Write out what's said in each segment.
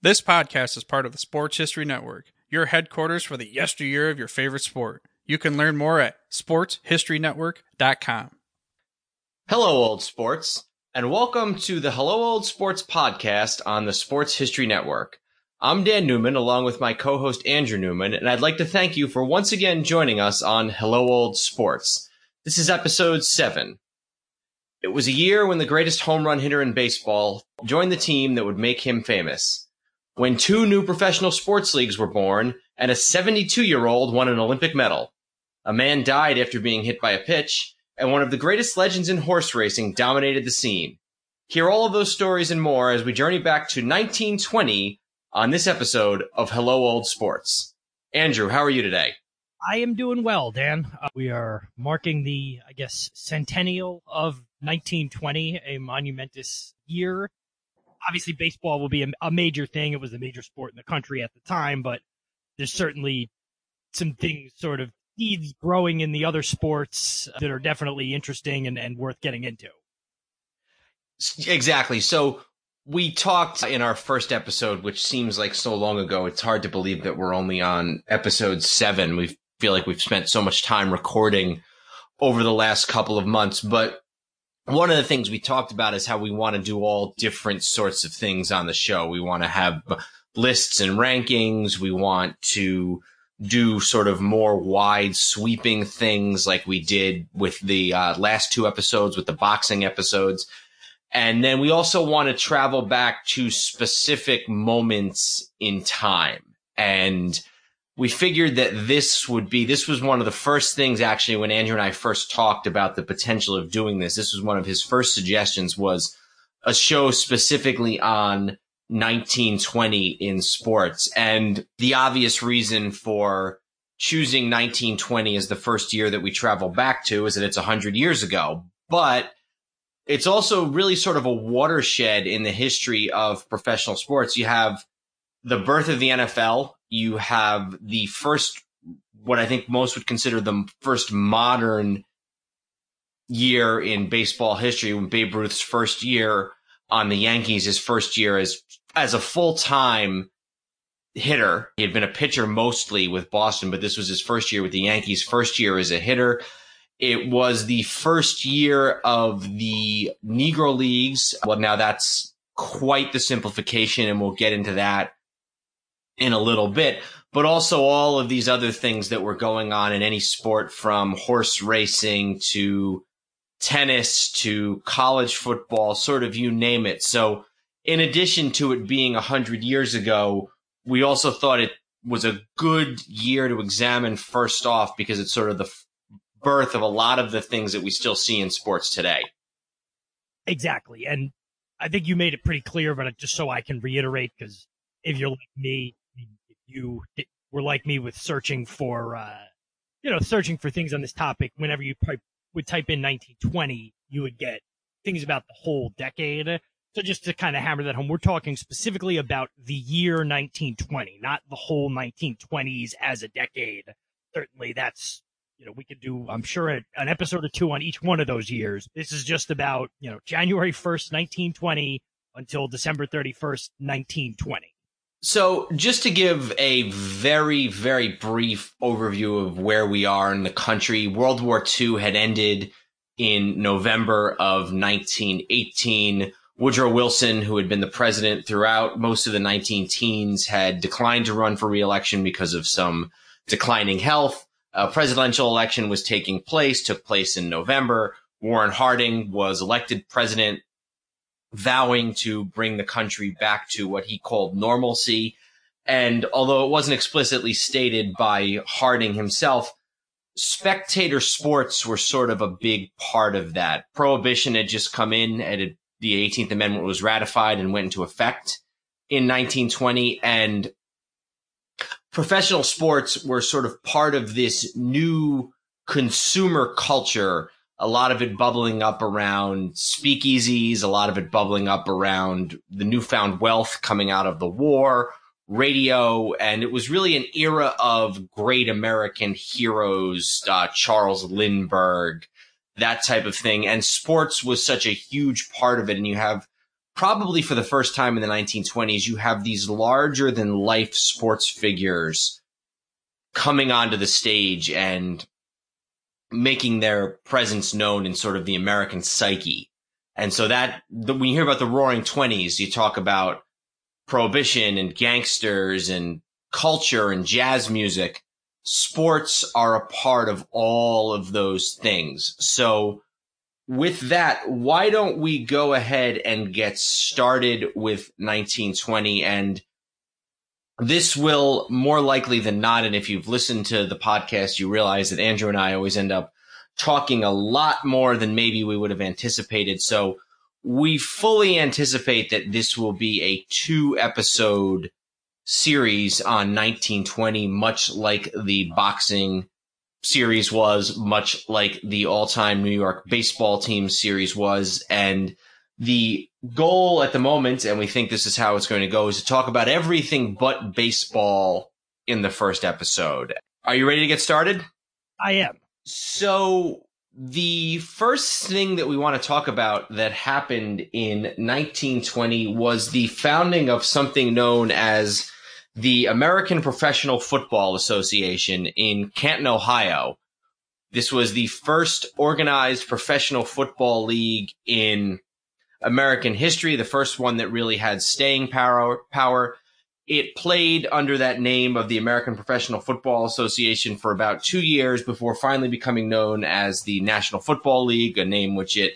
This podcast is part of the Sports History Network, your headquarters for the yesteryear of your favorite sport. You can learn more at sportshistorynetwork.com. Hello, old sports, and welcome to the Hello Old Sports podcast on the Sports History Network. I'm Dan Newman, along with my co-host Andrew Newman, and I'd like to thank you for once again joining us on Hello Old Sports. This is episode seven. It was a year when the greatest home run hitter in baseball joined the team that would make him famous when two new professional sports leagues were born and a 72 year old won an Olympic medal. A man died after being hit by a pitch, and one of the greatest legends in horse racing dominated the scene. Hear all of those stories and more as we journey back to 1920 on this episode of Hello Old Sports. Andrew, how are you today? I am doing well, Dan. Uh, we are marking the, I guess, centennial of 1920, a monumentous year obviously baseball will be a, a major thing. It was a major sport in the country at the time, but there's certainly some things sort of seeds growing in the other sports that are definitely interesting and, and worth getting into. Exactly. So we talked in our first episode, which seems like so long ago. It's hard to believe that we're only on episode seven. We feel like we've spent so much time recording over the last couple of months, but one of the things we talked about is how we want to do all different sorts of things on the show. We want to have lists and rankings. We want to do sort of more wide sweeping things like we did with the uh, last two episodes, with the boxing episodes. And then we also want to travel back to specific moments in time. And we figured that this would be, this was one of the first things actually when Andrew and I first talked about the potential of doing this. This was one of his first suggestions was a show specifically on 1920 in sports. And the obvious reason for choosing 1920 as the first year that we travel back to is that it's 100 years ago. But it's also really sort of a watershed in the history of professional sports. You have the birth of the NFL you have the first, what I think most would consider the first modern year in baseball history when Babe Ruth's first year on the Yankees, his first year as, as a full time hitter. He had been a pitcher mostly with Boston, but this was his first year with the Yankees, first year as a hitter. It was the first year of the Negro Leagues. Well, now that's quite the simplification, and we'll get into that in a little bit, but also all of these other things that were going on in any sport from horse racing to tennis to college football, sort of you name it. So in addition to it being a hundred years ago, we also thought it was a good year to examine first off because it's sort of the birth of a lot of the things that we still see in sports today. Exactly. And I think you made it pretty clear, but just so I can reiterate, because if you're like me, you were like me with searching for, uh, you know, searching for things on this topic, whenever you would type in 1920, you would get things about the whole decade. So just to kind of hammer that home, we're talking specifically about the year 1920, not the whole 1920s as a decade. Certainly that's, you know, we could do, I'm sure, an episode or two on each one of those years. This is just about, you know, January 1st, 1920 until December 31st, 1920. So, just to give a very, very brief overview of where we are in the country, World War II had ended in November of 1918. Woodrow Wilson, who had been the president throughout most of the 19 teens, had declined to run for reelection because of some declining health. A presidential election was taking place, took place in November. Warren Harding was elected president vowing to bring the country back to what he called normalcy. And although it wasn't explicitly stated by Harding himself, spectator sports were sort of a big part of that. Prohibition had just come in and the 18th Amendment was ratified and went into effect. in 1920 and professional sports were sort of part of this new consumer culture. A lot of it bubbling up around speakeasies, a lot of it bubbling up around the newfound wealth coming out of the war, radio, and it was really an era of great American heroes, uh, Charles Lindbergh, that type of thing. And sports was such a huge part of it. And you have probably for the first time in the 1920s, you have these larger than life sports figures coming onto the stage and making their presence known in sort of the American psyche. And so that the, when you hear about the roaring 20s, you talk about prohibition and gangsters and culture and jazz music sports are a part of all of those things. So with that, why don't we go ahead and get started with 1920 and this will more likely than not, and if you've listened to the podcast, you realize that Andrew and I always end up talking a lot more than maybe we would have anticipated. So we fully anticipate that this will be a two episode series on 1920, much like the boxing series was, much like the all time New York baseball team series was. And the goal at the moment, and we think this is how it's going to go, is to talk about everything but baseball in the first episode. Are you ready to get started? I am. So the first thing that we want to talk about that happened in 1920 was the founding of something known as the American Professional Football Association in Canton, Ohio. This was the first organized professional football league in American history, the first one that really had staying power. power. It played under that name of the American Professional Football Association for about two years before finally becoming known as the National Football League, a name which it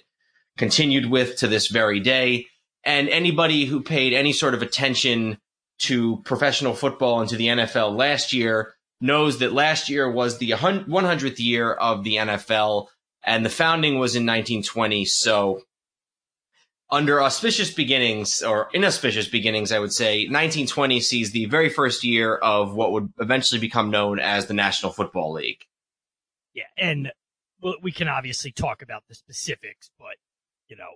continued with to this very day. And anybody who paid any sort of attention to professional football and to the NFL last year knows that last year was the 100th year of the NFL and the founding was in 1920. So under auspicious beginnings or inauspicious beginnings, I would say 1920 sees the very first year of what would eventually become known as the National Football League. Yeah. And we can obviously talk about the specifics, but you know,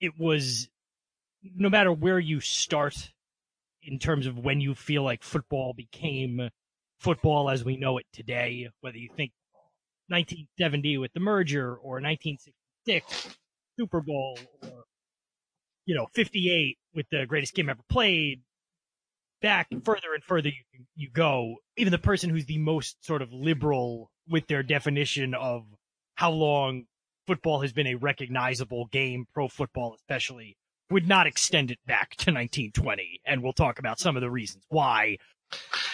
it was no matter where you start in terms of when you feel like football became football as we know it today, whether you think 1970 with the merger or 1966 Super Bowl or, you know, 58 with the greatest game ever played, back further and further you, you go, even the person who's the most sort of liberal with their definition of how long football has been a recognizable game, pro football especially, would not extend it back to 1920. And we'll talk about some of the reasons why.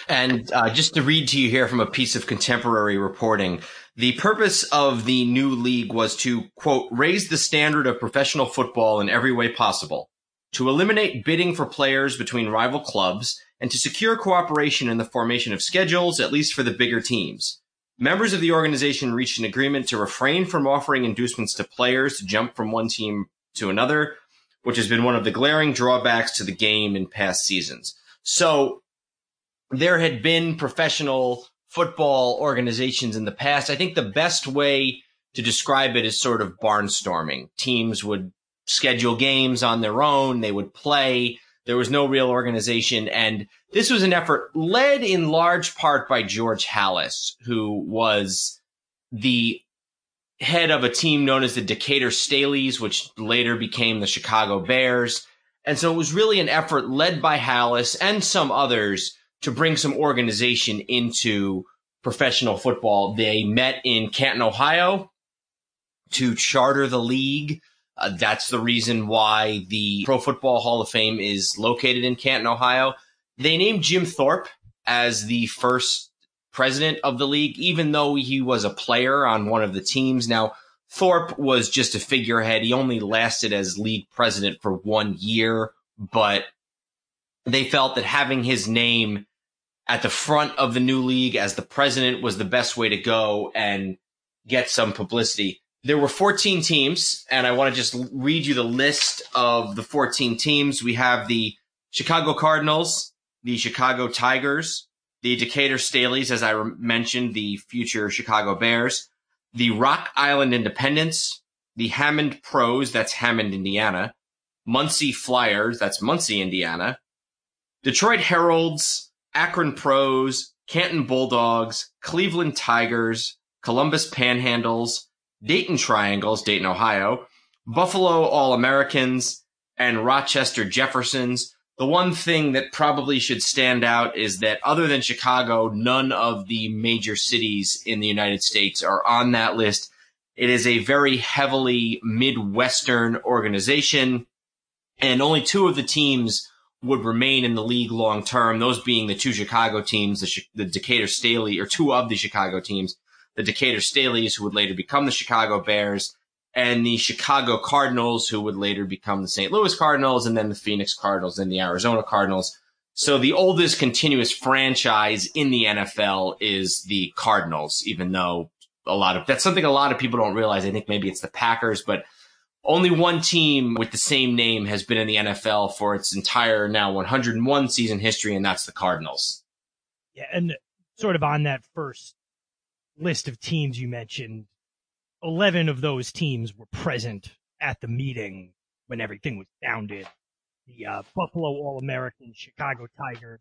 And uh, just to read to you here from a piece of contemporary reporting, the purpose of the new league was to, quote, raise the standard of professional football in every way possible, to eliminate bidding for players between rival clubs, and to secure cooperation in the formation of schedules, at least for the bigger teams. Members of the organization reached an agreement to refrain from offering inducements to players to jump from one team to another, which has been one of the glaring drawbacks to the game in past seasons. So there had been professional football organizations in the past. I think the best way to describe it is sort of barnstorming. Teams would schedule games on their own. They would play. There was no real organization. And this was an effort led in large part by George Halas, who was the head of a team known as the Decatur Staleys, which later became the Chicago Bears. And so it was really an effort led by Halas and some others to bring some organization into professional football. They met in Canton, Ohio to charter the league. Uh, that's the reason why the Pro Football Hall of Fame is located in Canton, Ohio. They named Jim Thorpe as the first president of the league, even though he was a player on one of the teams. Now, Thorpe was just a figurehead. He only lasted as league president for one year, but they felt that having his name at the front of the new league as the president was the best way to go and get some publicity. There were 14 teams, and I want to just read you the list of the 14 teams. We have the Chicago Cardinals, the Chicago Tigers, the Decatur Staleys, as I mentioned, the future Chicago Bears, the Rock Island Independents, the Hammond Pros, that's Hammond, Indiana, Muncie Flyers, that's Muncie, Indiana, Detroit Heralds, Akron Pros, Canton Bulldogs, Cleveland Tigers, Columbus Panhandles, Dayton Triangles, Dayton, Ohio, Buffalo All Americans, and Rochester Jeffersons. The one thing that probably should stand out is that other than Chicago, none of the major cities in the United States are on that list. It is a very heavily Midwestern organization, and only two of the teams would remain in the league long term. Those being the two Chicago teams, the, the Decatur Staley, or two of the Chicago teams, the Decatur Staleys, who would later become the Chicago Bears, and the Chicago Cardinals, who would later become the St. Louis Cardinals, and then the Phoenix Cardinals, and the Arizona Cardinals. So the oldest continuous franchise in the NFL is the Cardinals, even though a lot of that's something a lot of people don't realize. I think maybe it's the Packers, but only one team with the same name has been in the NFL for its entire now 101 season history, and that's the Cardinals. Yeah, and sort of on that first list of teams you mentioned, 11 of those teams were present at the meeting when everything was founded. The uh, Buffalo All Americans, Chicago Tigers,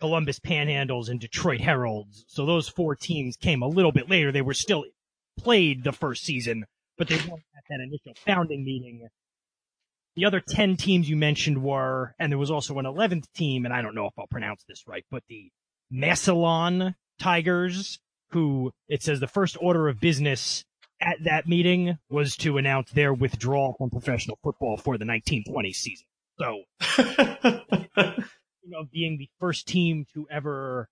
Columbus Panhandles, and Detroit Heralds. So those four teams came a little bit later. They were still played the first season, but they weren't at that initial founding meeting. The other 10 teams you mentioned were, and there was also an 11th team, and I don't know if I'll pronounce this right, but the Massillon Tigers, who it says the first order of business at that meeting was to announce their withdrawal from professional football for the 1920 season. So, you know, being the first team to ever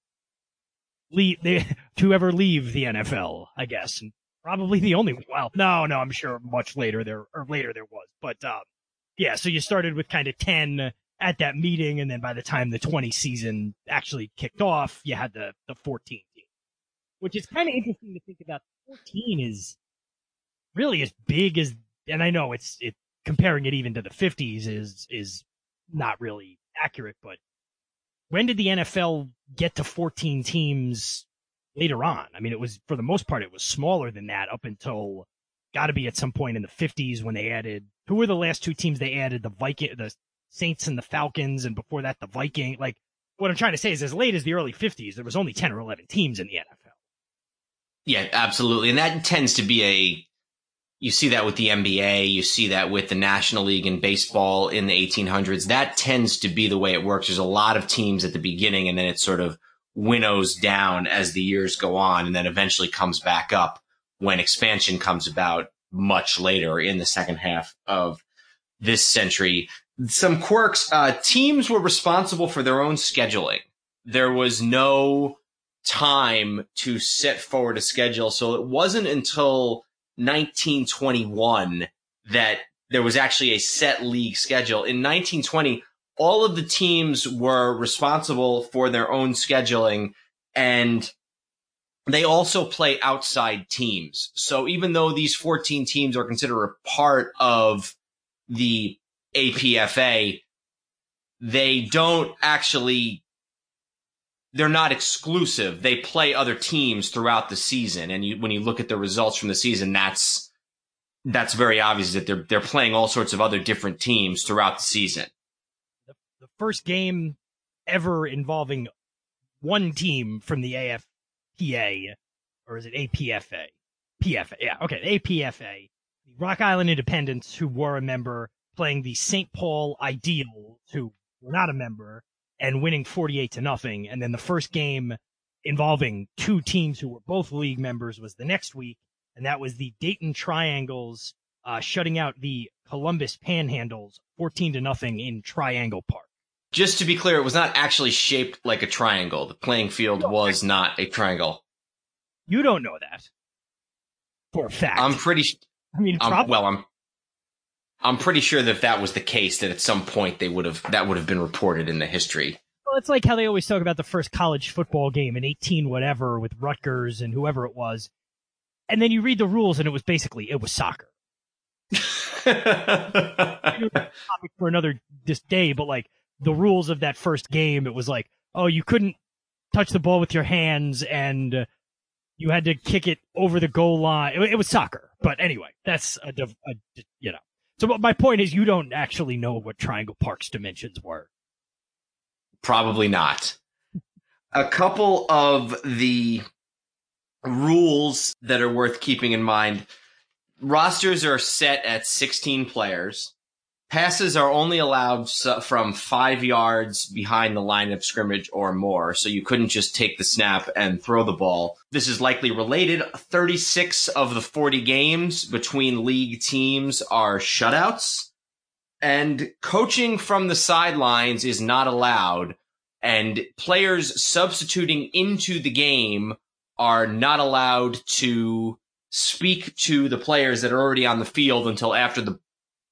leave, to ever leave the NFL, I guess, and probably the only. Well, no, no, I'm sure much later there, or later there was, but, um, yeah, so you started with kind of 10 at that meeting, and then by the time the 20 season actually kicked off, you had the, the 14 team. Which is kind of interesting to think about. 14 is really as big as, and I know it's, it, comparing it even to the 50s is, is not really accurate, but when did the NFL get to 14 teams later on? I mean, it was, for the most part, it was smaller than that up until got to be at some point in the 50s when they added, who were the last two teams they added? The Viking, the Saints and the Falcons, and before that, the Viking. Like, what I'm trying to say is as late as the early 50s, there was only 10 or 11 teams in the NFL. Yeah, absolutely. And that tends to be a you see that with the NBA, you see that with the National League in baseball in the 1800s. That tends to be the way it works. There's a lot of teams at the beginning and then it sort of winnows down as the years go on and then eventually comes back up when expansion comes about much later in the second half of this century. Some quirks, uh, teams were responsible for their own scheduling. There was no time to set forward a schedule. So it wasn't until 1921 that there was actually a set league schedule. In 1920, all of the teams were responsible for their own scheduling and they also play outside teams. So even though these 14 teams are considered a part of the APFA, they don't actually they're not exclusive. They play other teams throughout the season, and you, when you look at the results from the season, that's that's very obvious that they're they're playing all sorts of other different teams throughout the season. First game ever involving one team from the AFPA, or is it APFA? PFA, yeah, okay, APFA, the Rock Island Independents, who were a member, playing the St. Paul Ideals, who were not a member, and winning 48 to nothing. And then the first game involving two teams who were both league members was the next week. And that was the Dayton Triangles, uh, shutting out the Columbus Panhandles 14 to nothing in Triangle Park. Just to be clear, it was not actually shaped like a triangle. The playing field was not a triangle. You don't know that for a fact. I'm pretty. I mean, I'm, well, I'm I'm pretty sure that if that was the case, that at some point they would have that would have been reported in the history. Well, it's like how they always talk about the first college football game in 18 whatever with Rutgers and whoever it was, and then you read the rules and it was basically it was soccer. for another this day, but like the rules of that first game, it was like, oh, you couldn't touch the ball with your hands and you had to kick it over the goal line. It, it was soccer, but anyway, that's a, a, you know. So my point is, you don't actually know what Triangle Park's dimensions were. Probably not. A couple of the rules that are worth keeping in mind. Rosters are set at 16 players. Passes are only allowed from five yards behind the line of scrimmage or more, so you couldn't just take the snap and throw the ball. This is likely related. 36 of the 40 games between league teams are shutouts, and coaching from the sidelines is not allowed, and players substituting into the game are not allowed to speak to the players that are already on the field until after the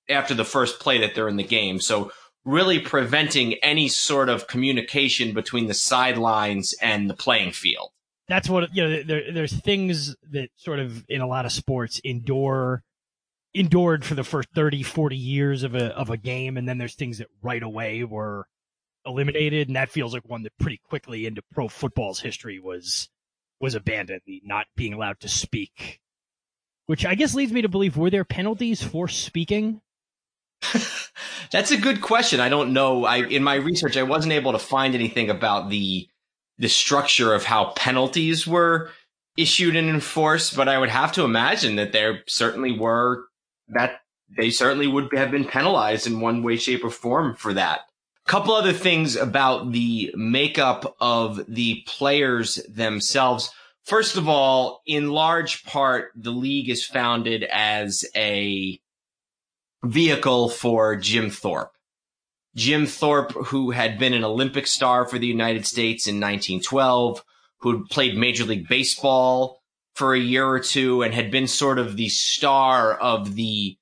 after the first play that they're in the game. So really preventing any sort of communication between the sidelines and the playing field. That's what you know. There, there's things that sort of in a lot of sports endure endured for the first 30, 40 years of a of a game, and then there's things that right away were eliminated, and that feels like one that pretty quickly into pro football's history was was abandoned, the not being allowed to speak. Which I guess leads me to believe were there penalties for speaking? That's a good question. I don't know. I in my research I wasn't able to find anything about the the structure of how penalties were issued and enforced, but I would have to imagine that there certainly were that they certainly would have been penalized in one way, shape, or form for that. A couple other things about the makeup of the players themselves. First of all, in large part, the league is founded as a vehicle for Jim Thorpe. Jim Thorpe, who had been an Olympic star for the United States in 1912, who played Major League Baseball for a year or two and had been sort of the star of the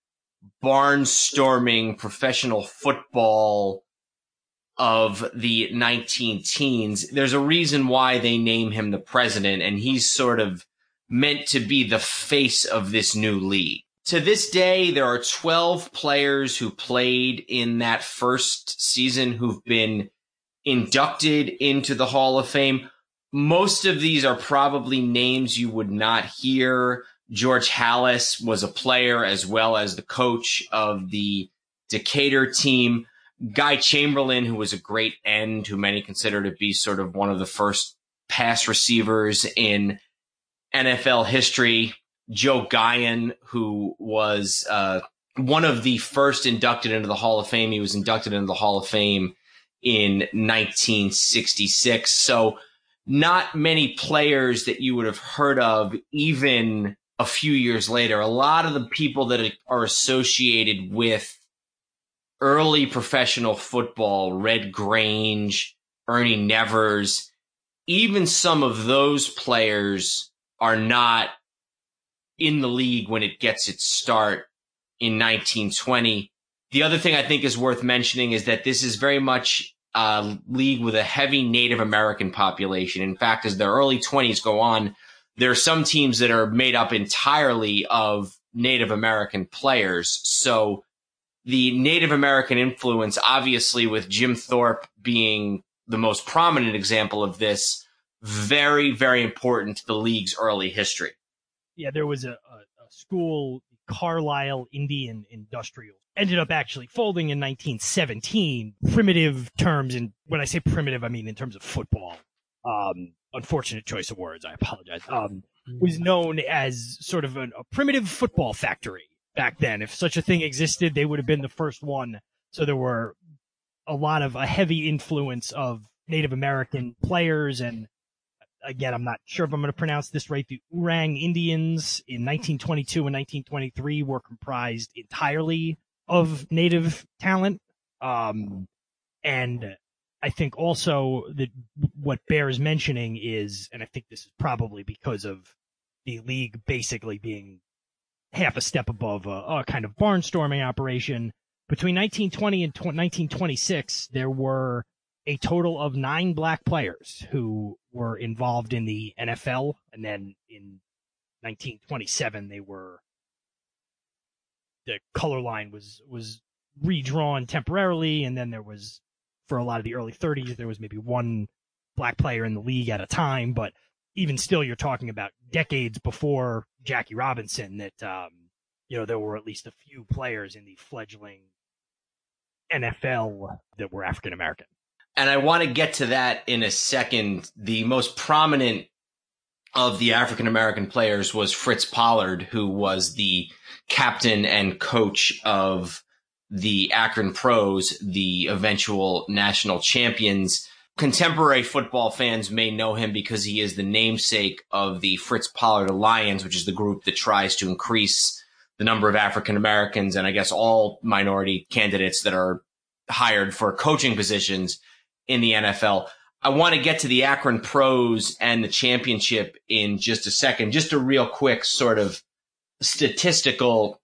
barnstorming professional football of the 19 teens. There's a reason why they name him the president, and he's sort of meant to be the face of this new league to this day, there are 12 players who played in that first season who've been inducted into the Hall of Fame. Most of these are probably names you would not hear. George Halas was a player as well as the coach of the Decatur team. Guy Chamberlain, who was a great end, who many consider to be sort of one of the first pass receivers in NFL history, Joe Guyon, who was uh, one of the first inducted into the Hall of Fame. He was inducted into the Hall of Fame in 1966. So not many players that you would have heard of even a few years later. A lot of the people that are associated with early professional football, Red Grange, Ernie Nevers, even some of those players are not in the league when it gets its start in 1920. The other thing I think is worth mentioning is that this is very much a league with a heavy Native American population. In fact, as the early 20s go on, there are some teams that are made up entirely of Native American players. So the Native American influence, obviously with Jim Thorpe being the most prominent example of this, very, very important to the league's early history yeah, there was a, a, a school, Carlisle Indian Industrial, ended up actually folding in 1917. Primitive terms, and when I say primitive, I mean in terms of football. Um, unfortunate choice of words. I apologize. Um, was known as sort of an, a primitive football factory back then. If such a thing existed, they would have been the first one. So there were a lot of a heavy influence of Native American players and again, I'm not sure if I'm going to pronounce this right. The Oorang Indians in 1922 and 1923 were comprised entirely of native talent. Um, and I think also that what bears mentioning is, and I think this is probably because of the league basically being half a step above a, a kind of barnstorming operation. Between 1920 and 1926, there were a total of nine black players who were involved in the NFL. And then in 1927, they were, the color line was, was redrawn temporarily. And then there was for a lot of the early 30s. There was maybe one black player in the league at a time, but even still, you're talking about decades before Jackie Robinson that, um, you know, there were at least a few players in the fledgling NFL that were African American. And I want to get to that in a second. The most prominent of the African American players was Fritz Pollard, who was the captain and coach of the Akron Pros, the eventual national champions. Contemporary football fans may know him because he is the namesake of the Fritz Pollard Alliance, which is the group that tries to increase the number of African Americans and I guess all minority candidates that are hired for coaching positions in the NFL. I want to get to the Akron Pros and the championship in just a second. Just a real quick sort of statistical.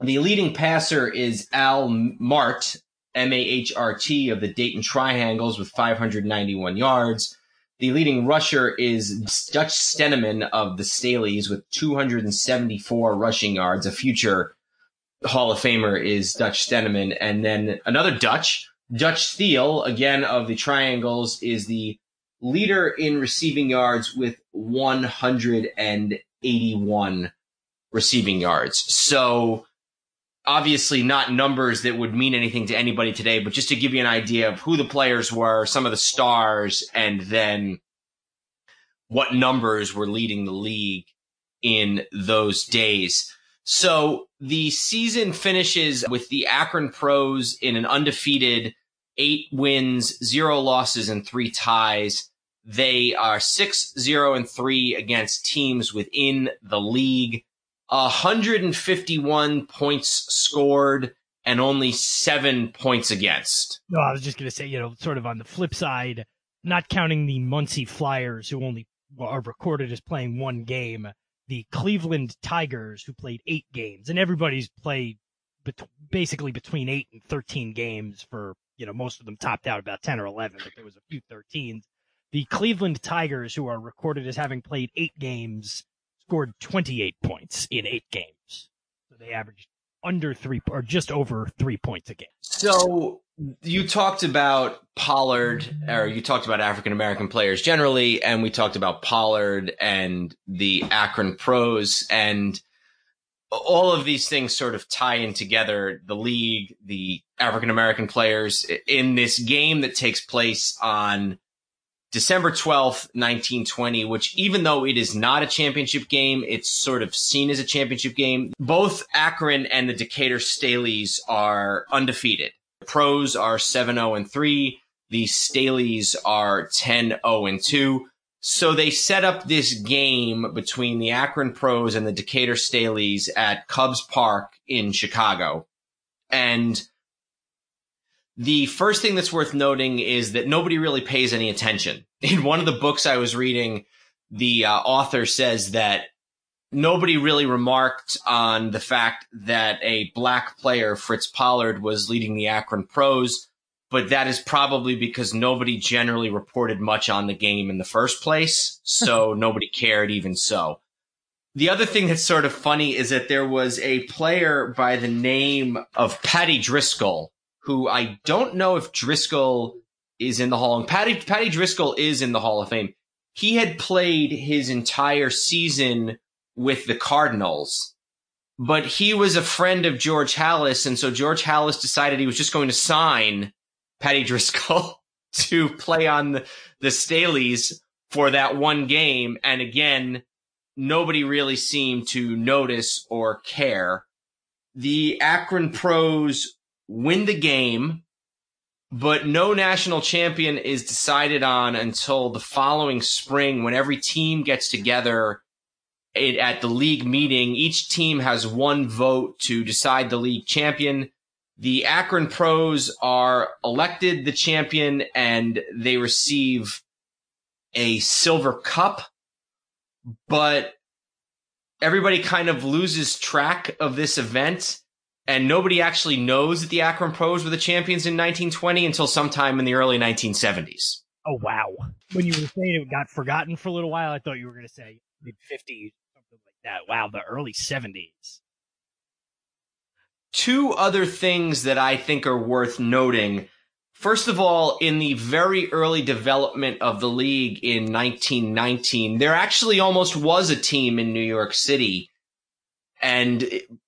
The leading passer is Al Mahrt, M-A-H-R-T of the Dayton Triangles with 591 yards. The leading rusher is Dutch Sternaman of the Staleys with 274 rushing yards. A future Hall of Famer is Dutch Sternaman. And then another Dutch, Dutch Thiel, again of the Triangles, is the leader in receiving yards with 181 receiving yards. So obviously not numbers that would mean anything to anybody today, but just to give you an idea of who the players were, some of the stars, and then what numbers were leading the league in those days. So the season finishes with the Akron Pros in an undefeated eight wins, zero losses, and three ties. They are six, zero, and three against teams within the league. 151 points scored and only seven points against. No, I was just going to say, you know, sort of on the flip side, not counting the Muncie Flyers who only are recorded as playing one game, the Cleveland Tigers who played eight games, and everybody's played bet- basically between eight and 13 games for, you know, most of them topped out about 10 or 11, but there was a few 13s. The Cleveland Tigers who are recorded as having played eight games scored 28 points in eight games. So they averaged under three or just over three points a game. So you talked about Pollard, or you talked about African American players generally, and we talked about Pollard and the Akron pros, and all of these things sort of tie in together. The league, the African American players in this game that takes place on December 12th, 1920, which even though it is not a championship game, it's sort of seen as a championship game. Both Akron and the Decatur Staleys are undefeated. The pros are 7-0 and 3. The Staleys are 10-0 and 2. So they set up this game between the Akron pros and the Decatur Staleys at Cubs Park in Chicago. And the first thing that's worth noting is that nobody really pays any attention. In one of the books I was reading, the uh, author says that nobody really remarked on the fact that a black player, Fritz Pollard, was leading the Akron Pros, but that is probably because nobody generally reported much on the game in the first place, so nobody cared even so. The other thing that's sort of funny is that there was a player by the name of Patty Driscoll who I don't know if Driscoll is in the Hall. And Patty, Paddy Driscoll is in the Hall of Fame. He had played his entire season with the Cardinals, but he was a friend of George Halas, and so George Halas decided he was just going to sign Paddy Driscoll to play on the, the Staleys for that one game. And again, nobody really seemed to notice or care. The Akron pros win the game, but no national champion is decided on until the following spring when every team gets together at the league meeting. Each team has one vote to decide the league champion. The Akron Pros are elected the champion and they receive a silver cup, but everybody kind of loses track of this event and nobody actually knows that the Akron Pros were the champions in 1920 until sometime in the early 1970s. Oh wow! When you were saying it got forgotten for a little while, I thought you were going to say mid 50s, something like that. Wow, the early 70s. Two other things that I think are worth noting. First of all, in the very early development of the league in 1919, there actually almost was a team in New York City. And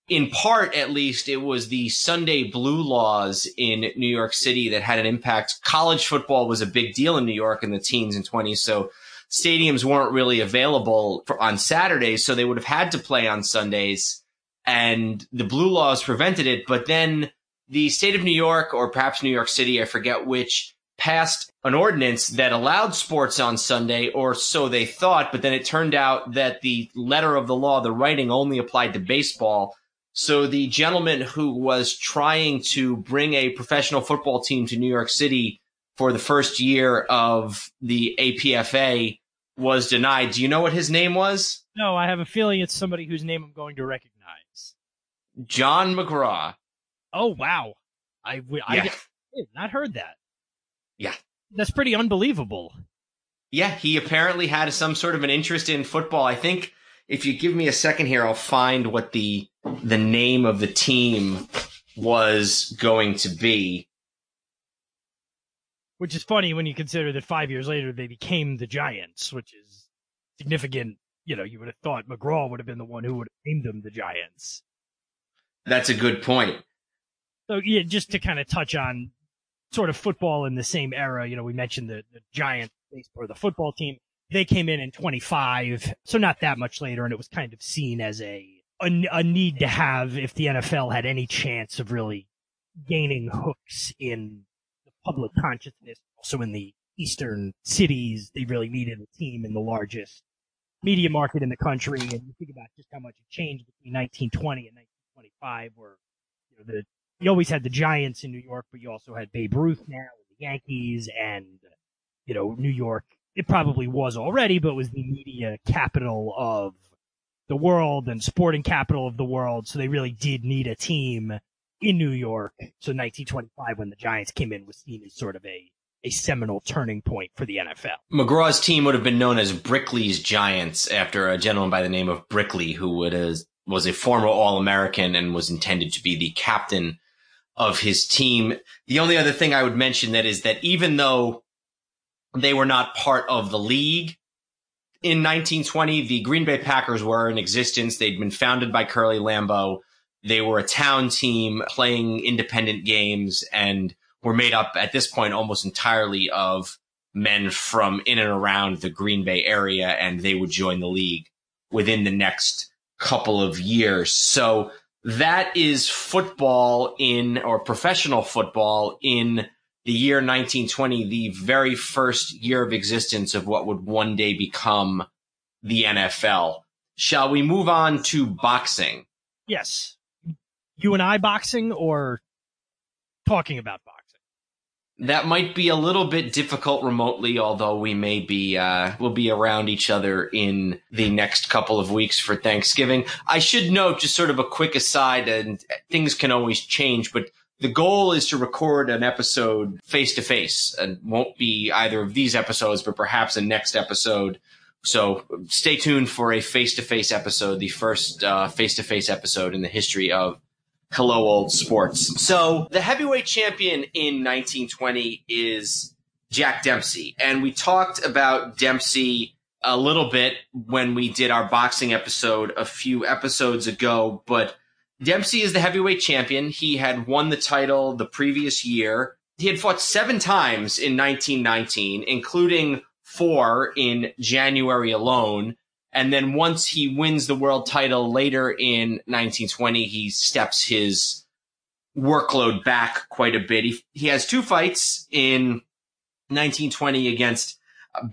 in part, at least, it was the Sunday blue laws in New York City that had an impact. College football was a big deal in New York in the teens and 20s. So stadiums weren't really available for, on Saturdays. So they would have had to play on Sundays and the blue laws prevented it. But then the state of New York, or perhaps New York City, I forget which, passed an ordinance that allowed sports on Sunday, or so they thought, but then it turned out that the letter of the law, the writing only applied to baseball. So the gentleman who was trying to bring a professional football team to New York City for the first year of the APFA was denied. Do you know what his name was? No, I have a feeling it's somebody whose name I'm going to recognize. John McGraw. Oh wow, I I, Yeah. I did not heard that. Yeah. That's pretty unbelievable. Yeah, he apparently had some sort of an interest in football. I think if you give me a second here, I'll find what the the name of the team was going to be. Which is funny when you consider that five years later they became the Giants, which is significant. You know, you would have thought McGraw would have been the one who would have named them the Giants. That's a good point. So yeah, just to kind of touch on sort of football in the same era, you know, we mentioned the, the Giants or the football team. They came in in 25, so not that much later, and it was kind of seen as a, a a need to have if the NFL had any chance of really gaining hooks in the public consciousness. Also in the eastern cities, they really needed a team in the largest media market in the country. And you think about just how much it changed between 1920 and 1925, where you know the you always had the Giants in New York, but you also had Babe Ruth now, with the Yankees, and you know New York. It probably was already, but was the media capital of the world and sporting capital of the world. So they really did need a team in New York. So 1925, when the Giants came in, was seen as sort of a a seminal turning point for the NFL. McGraw's team would have been known as Brickley's Giants after a gentleman by the name of Brickley, who would has, was a former All American and was intended to be the captain of his team. The only other thing I would mention that is that even though they were not part of the league in 1920, the Green Bay Packers were in existence. They'd been founded by Curly Lambeau. They were a town team playing independent games and were made up at this point almost entirely of men from in and around the Green Bay area, and they would join the league within the next couple of years. So that is football in, or professional football in the year 1920, the very first year of existence of what would one day become the NFL. Shall we move on to boxing? Yes, you and I boxing or talking about boxing. That might be a little bit difficult remotely, although we may be uh, we'll be around each other in the next couple of weeks for Thanksgiving. I should note, just sort of a quick aside, and things can always change, but the goal is to record an episode face to face, and won't be either of these episodes, but perhaps a next episode. So stay tuned for a face to face episode, the first face to face episode in the history of Hello Old Sports. So the heavyweight champion in 1920 is Jack Dempsey. And we talked about Dempsey a little bit when we did our boxing episode a few episodes ago, but Dempsey is the heavyweight champion. He had won the title the previous year. He had fought seven times in 1919, including four in January alone. And then once he wins the world title later in 1920, he steps his workload back quite a bit. He, he has two fights in 1920 against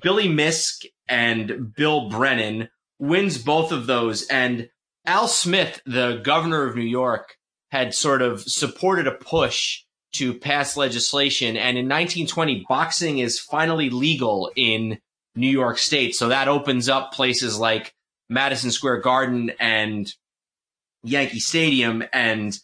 Billy Misk and Bill Brennan, wins both of those. And Al Smith, the governor of New York, had sort of supported a push to pass legislation. And in 1920, boxing is finally legal in New York State. So that opens up places like Madison Square Garden and Yankee Stadium. And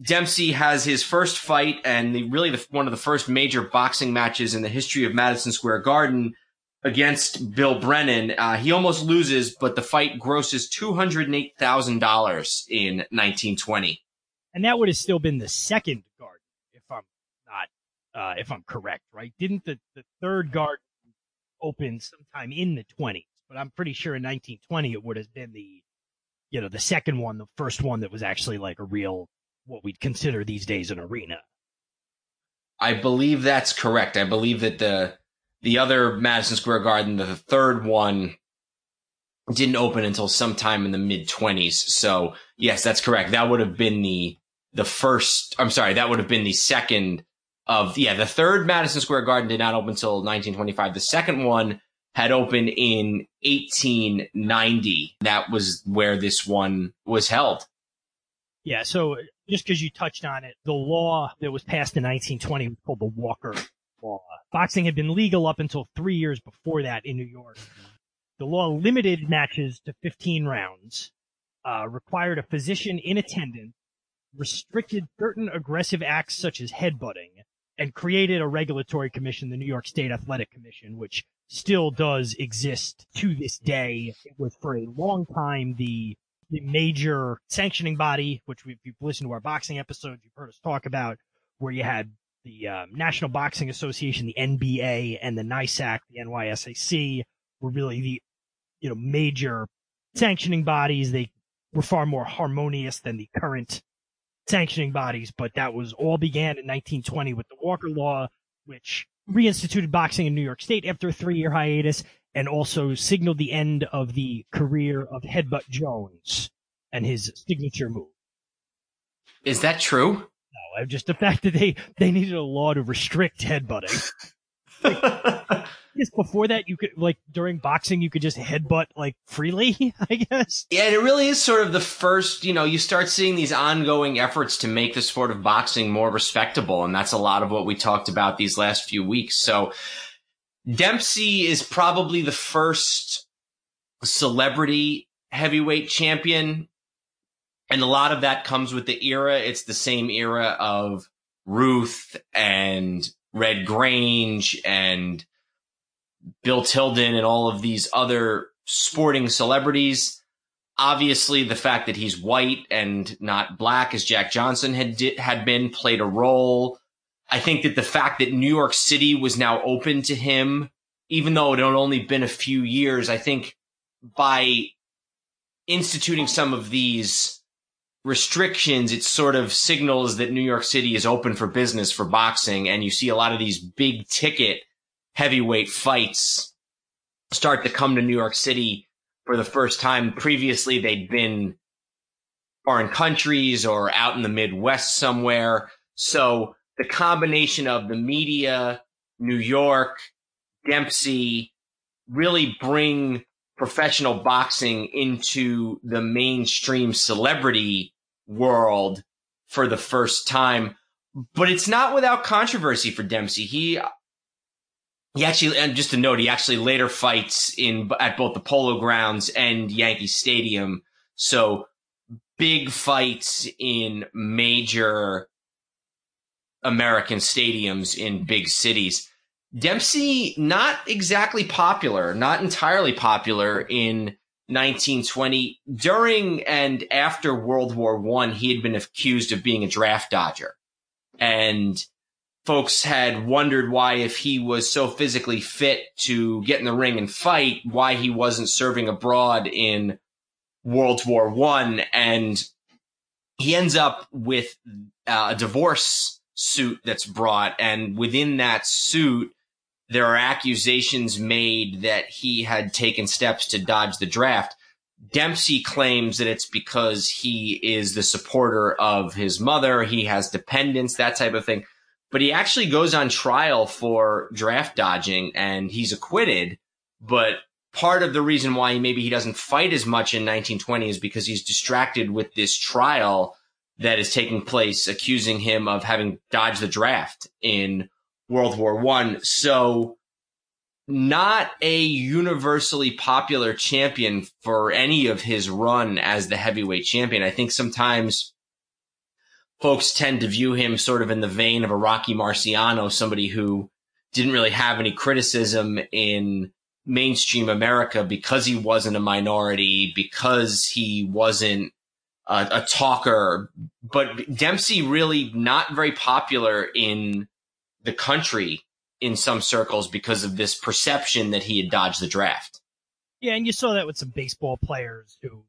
Dempsey has his first fight and the, really the, one of the first major boxing matches in the history of Madison Square Garden against Bill Brennan. Uh, he almost loses, but the fight grosses $208,000 in 1920. And that would have still been the second garden, if I'm not uh, if I'm correct, right? Didn't the, the third garden open sometime in the 20s? But I'm pretty sure in 1920 it would have been the, you know, the second one, the first one that was actually like a real, what we'd consider these days an arena. I believe that's correct. I believe that the the other Madison Square Garden, the third one, didn't open until sometime in the mid 20s. So yes, that's correct. That would have been the the first. I'm sorry, that would have been the second of yeah. The third Madison Square Garden did not open until 1925. The second one had opened in 1890. That was where this one was held. Yeah. So just because you touched on it, the law that was passed in 1920 was called the Walker Law. Boxing had been legal up until three years before that in New York. The law limited matches to 15 rounds, uh, required a physician in attendance, restricted certain aggressive acts such as headbutting, and created a regulatory commission, the New York State Athletic Commission, which still does exist to this day. It was for a long time the the major sanctioning body, which we, if you've listened to our boxing episodes, you've heard us talk about, where you had the um, National Boxing Association, the NBA, and the NYSAC, the NYSAC, were really the you know major sanctioning bodies. They were far more harmonious than the current sanctioning bodies, but that was all began in 1920 with the Walker Law, which reinstituted boxing in New York State after a three-year hiatus and also signaled the end of the career of Headbutt Jones and his signature move. Is that true? No, I've just the fact that they they needed a law to restrict headbutting. Yes, before that you could like during boxing you could just headbutt like freely, I guess. Yeah, it really is sort of the first, you know, you start seeing these ongoing efforts to make the sport of boxing more respectable, and that's a lot of what we talked about these last few weeks. So Dempsey is probably the first celebrity heavyweight champion. And a lot of that comes with the era. It's the same era of Ruth and Red Grange and Bill Tilden and all of these other sporting celebrities. Obviously, the fact that he's white and not black, as Jack Johnson had had been, played a role. I think that the fact that New York City was now open to him, even though it had only been a few years, I think by instituting some of these restrictions, it sort of signals that New York City is open for business for boxing. And you see a lot of these big ticket heavyweight fights start to come to New York City for the first time. Previously, they'd been foreign countries or out in the Midwest somewhere. So the combination of the media, New York, Dempsey really bring professional boxing into the mainstream celebrity world for the first time. But it's not without controversy for Dempsey. He he actually, and just a note, he actually later fights in at both the Polo Grounds and Yankee Stadium. So big fights in major American stadiums in big cities. Dempsey, not exactly popular, not entirely popular in 1920. During and after World War One, he had been accused of being a draft dodger. And folks had wondered why, if he was so physically fit to get in the ring and fight, why he wasn't serving abroad in World War One. And he ends up with uh, a divorce suit that's brought. And within that suit, there are accusations made that he had taken steps to dodge the draft. Dempsey claims that it's because he is the supporter of his mother. He has dependents, that type of thing. But he actually goes on trial for draft dodging and he's acquitted. But part of the reason why maybe he doesn't fight as much in 1920 is because he's distracted with this trial that is taking place accusing him of having dodged the draft in World War One. So not a universally popular champion for any of his run as the heavyweight champion. I think sometimes folks tend to view him sort of in the vein of a Rocky Marciano, somebody who didn't really have any criticism in mainstream America because he wasn't a minority, because he wasn't a, a talker. But Dempsey really not very popular in the country in some circles because of this perception that he had dodged the draft. Yeah, and you saw that with some baseball players who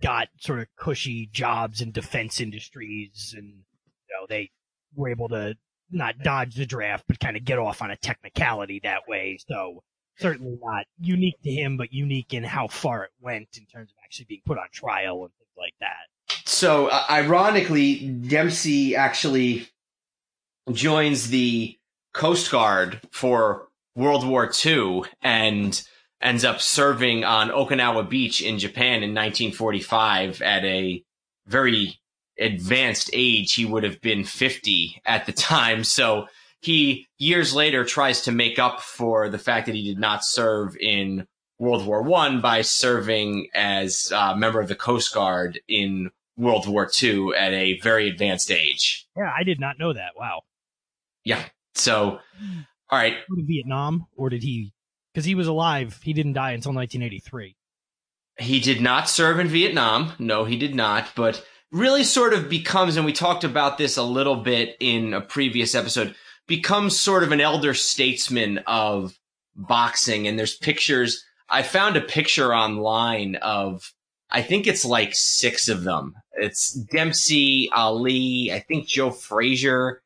got sort of cushy jobs in defense industries and you know they were able to not dodge the draft but kind of get off on a technicality that way. So certainly not unique to him, but unique in how far it went in terms of actually being put on trial and things like that. So, uh, ironically, Dempsey actually joins the Coast Guard for World War II and ends up serving on Okinawa Beach in Japan in 1945 at a very advanced age. He would have been 50 at the time. So he years later tries to make up for the fact that he did not serve in World War One by serving as a member of the Coast Guard in World War II at a very advanced age. Yeah, I did not know that. Wow. Yeah. So, all right. Vietnam, or did he? Because he was alive. He didn't die until 1983. He did not serve in Vietnam. No, he did not. But really, sort of becomes, and we talked about this a little bit in a previous episode becomes sort of an elder statesman of boxing. And there's pictures. I found a picture online of, I think it's like six of them. It's Dempsey, Ali, I think Joe Frazier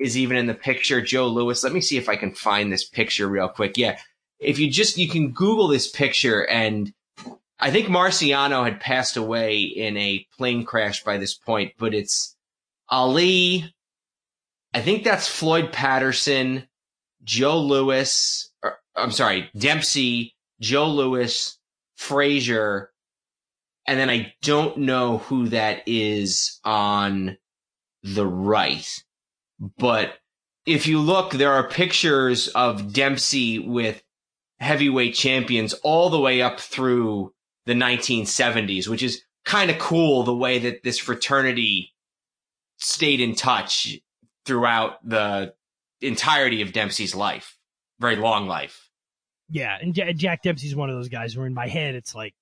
is even in the picture, Joe Louis. Let me see if I can find this picture real quick. Yeah. If you just, you can Google this picture and I think Marciano had passed away in a plane crash by this point, but it's Ali, I think that's Floyd Patterson, Joe Louis. or, I'm sorry, Dempsey, Joe Louis, Frazier, and then I don't know who that is on the right. But if you look, there are pictures of Dempsey with heavyweight champions all the way up through the 1970s, which is kind of cool the way that this fraternity stayed in touch throughout the entirety of Dempsey's life, very long life. Yeah, and Jack Dempsey's one of those guys where in my head it's like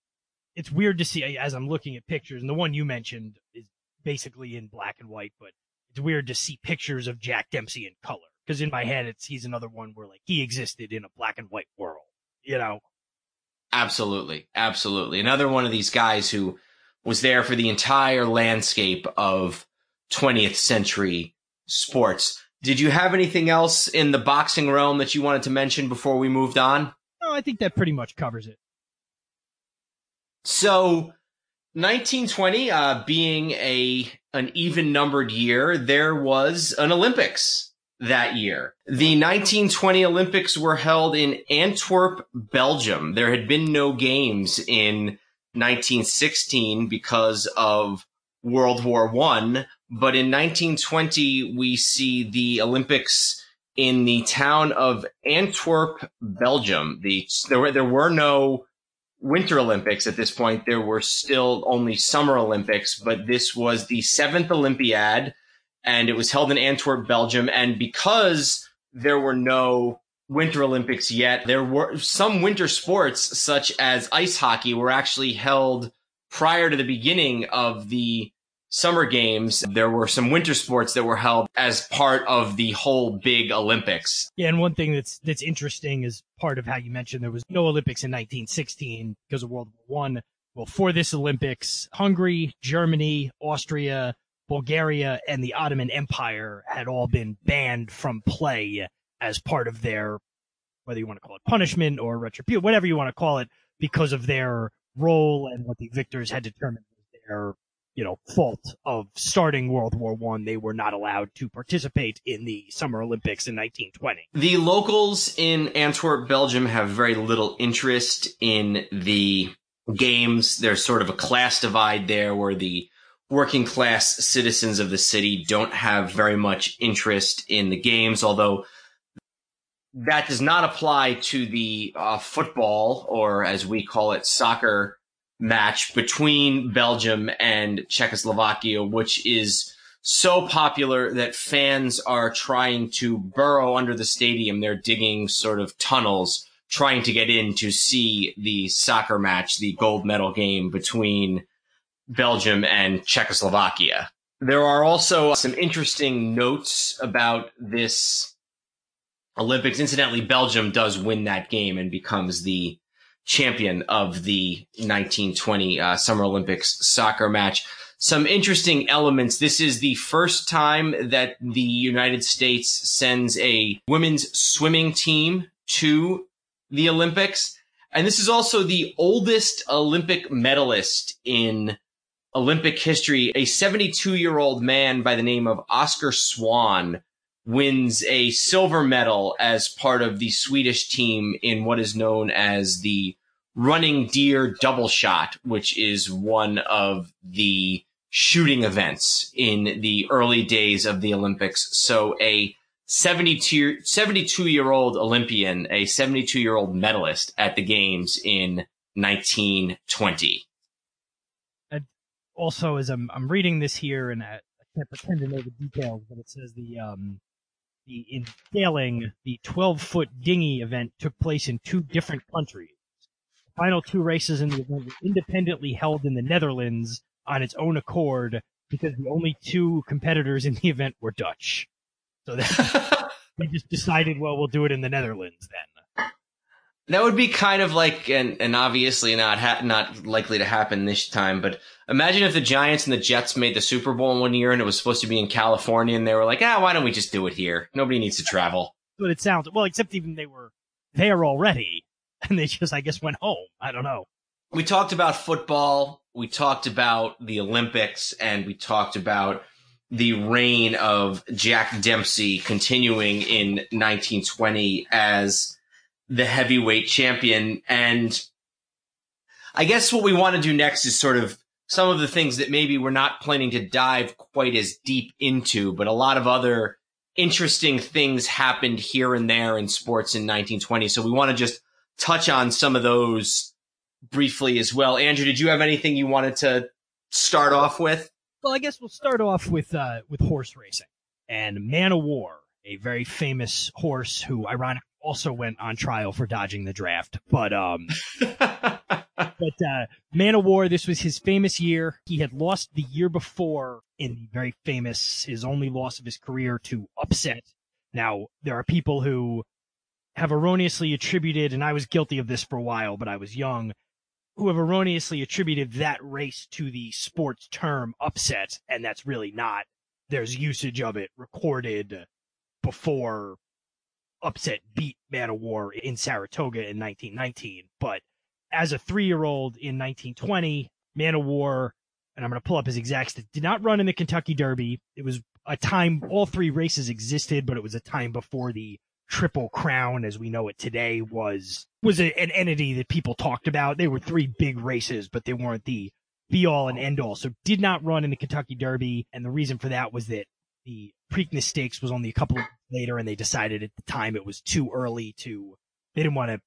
it's weird to see as I'm looking at pictures, and the one you mentioned is basically in black and white, but it's weird to see pictures of Jack Dempsey in color because in my head it's he's another one where like he existed in a black and white world, you know. Absolutely, absolutely. Another one of these guys who was there for the entire landscape of 20th century sports. Did you have anything else in the boxing realm that you wanted to mention before we moved on? No, I think that pretty much covers it. So, 1920 uh, being a an even numbered year, there was an Olympics that year. The 1920 Olympics were held in Antwerp, Belgium. There had been no games in 1916 because of World War One, but in 1920 we see the Olympics in the town of Antwerp, Belgium. The there were there were no Winter Olympics at this point. There were still only Summer Olympics, but this was the seventh Olympiad, and it was held in Antwerp, Belgium. And because there were no Winter Olympics yet, there were some winter sports such as ice hockey were actually held prior to the beginning of the summer games, there were some winter sports that were held as part of the whole big Olympics. Yeah, and one thing that's that's interesting is part of how you mentioned there was no Olympics in 1916 because of World War One. Well, for this Olympics, Hungary, Germany, Austria, Bulgaria, and the Ottoman Empire had all been banned from play as part of their, whether you want to call it punishment or retribution, whatever you want to call it, because of their role and what the victors had determined was their you know, fault of starting World War One, they were not allowed to participate in the Summer Olympics in 1920. The locals in Antwerp, Belgium, have very little interest in the games. There's sort of a class divide there, where the working class citizens of the city don't have very much interest in the games, although that does not apply to the uh, football, or as we call it, soccer match between Belgium and Czechoslovakia, which is so popular that fans are trying to burrow under the stadium. They're digging sort of tunnels trying to get in to see the soccer match, the gold medal game between Belgium and Czechoslovakia. There are also some interesting notes about this Olympics. Incidentally, Belgium does win that game and becomes the champion of the 1920 uh, Summer Olympics soccer match. Some interesting elements. This is the first time that the United States sends a women's swimming team to the Olympics. And this is also the oldest Olympic medalist in Olympic history. A 72 year old man by the name of Oscar Swahn wins a silver medal as part of the Swedish team in what is known as the running deer double shot, which is one of the shooting events in the early days of the Olympics. So a 72, 72 year old Olympian, a 72 year old medalist at the games in 1920. And also, as I'm, I'm reading this here, and I, I can't pretend to know the details, but it says the um, the in sailing, the 12 foot dinghy event took place in two different countries. The final two races in the event were independently held in the Netherlands on its own accord because the only two competitors in the event were Dutch. So that, they just decided, well, we'll do it in the Netherlands then. That would be kind of like, and, and obviously not ha- not likely to happen this time. But imagine if the Giants and the Jets made the Super Bowl in one year, and it was supposed to be in California, and they were like, "Ah, why don't we just do it here? Nobody needs to travel." But it sounds well, except even they were there already, and they just, I guess, went home. I don't know. We talked about football. We talked about the Olympics, and we talked about the reign of Jack Dempsey continuing in 1920 as the heavyweight champion. And I guess what we want to do next is sort of some of the things that maybe we're not planning to dive quite as deep into, but a lot of other interesting things happened here and there in sports in 1920. So we want to just touch on some of those briefly as well. Andrew, did you have anything you wanted to start off with? Well, I guess we'll start off with uh, with horse racing and Man O' War, a very famous horse who, ironically, also went on trial for dodging the draft. But um, but uh, Man O' War, this was his famous year. He had lost the year before in the very famous, his only loss of his career to Upset. Now there are people who have erroneously attributed, and I was guilty of this for a while, but I was young, who have erroneously attributed that race to the sports term upset, and that's really not. There's usage of it recorded before upset beat Man O' War in Saratoga in 1919. But as a three year old in 1920, Man O' War, and I'm going to pull up his exact did not run in the Kentucky Derby. It was a time, all three races existed, but it was a time before the Triple Crown, as we know it today, was was a, an entity that people talked about. They were three big races, but they weren't the be all and end all. So did not run in the Kentucky Derby, and the reason for that was that the Preakness Stakes was only a couple later, and they decided at the time it was too early to. They didn't want to.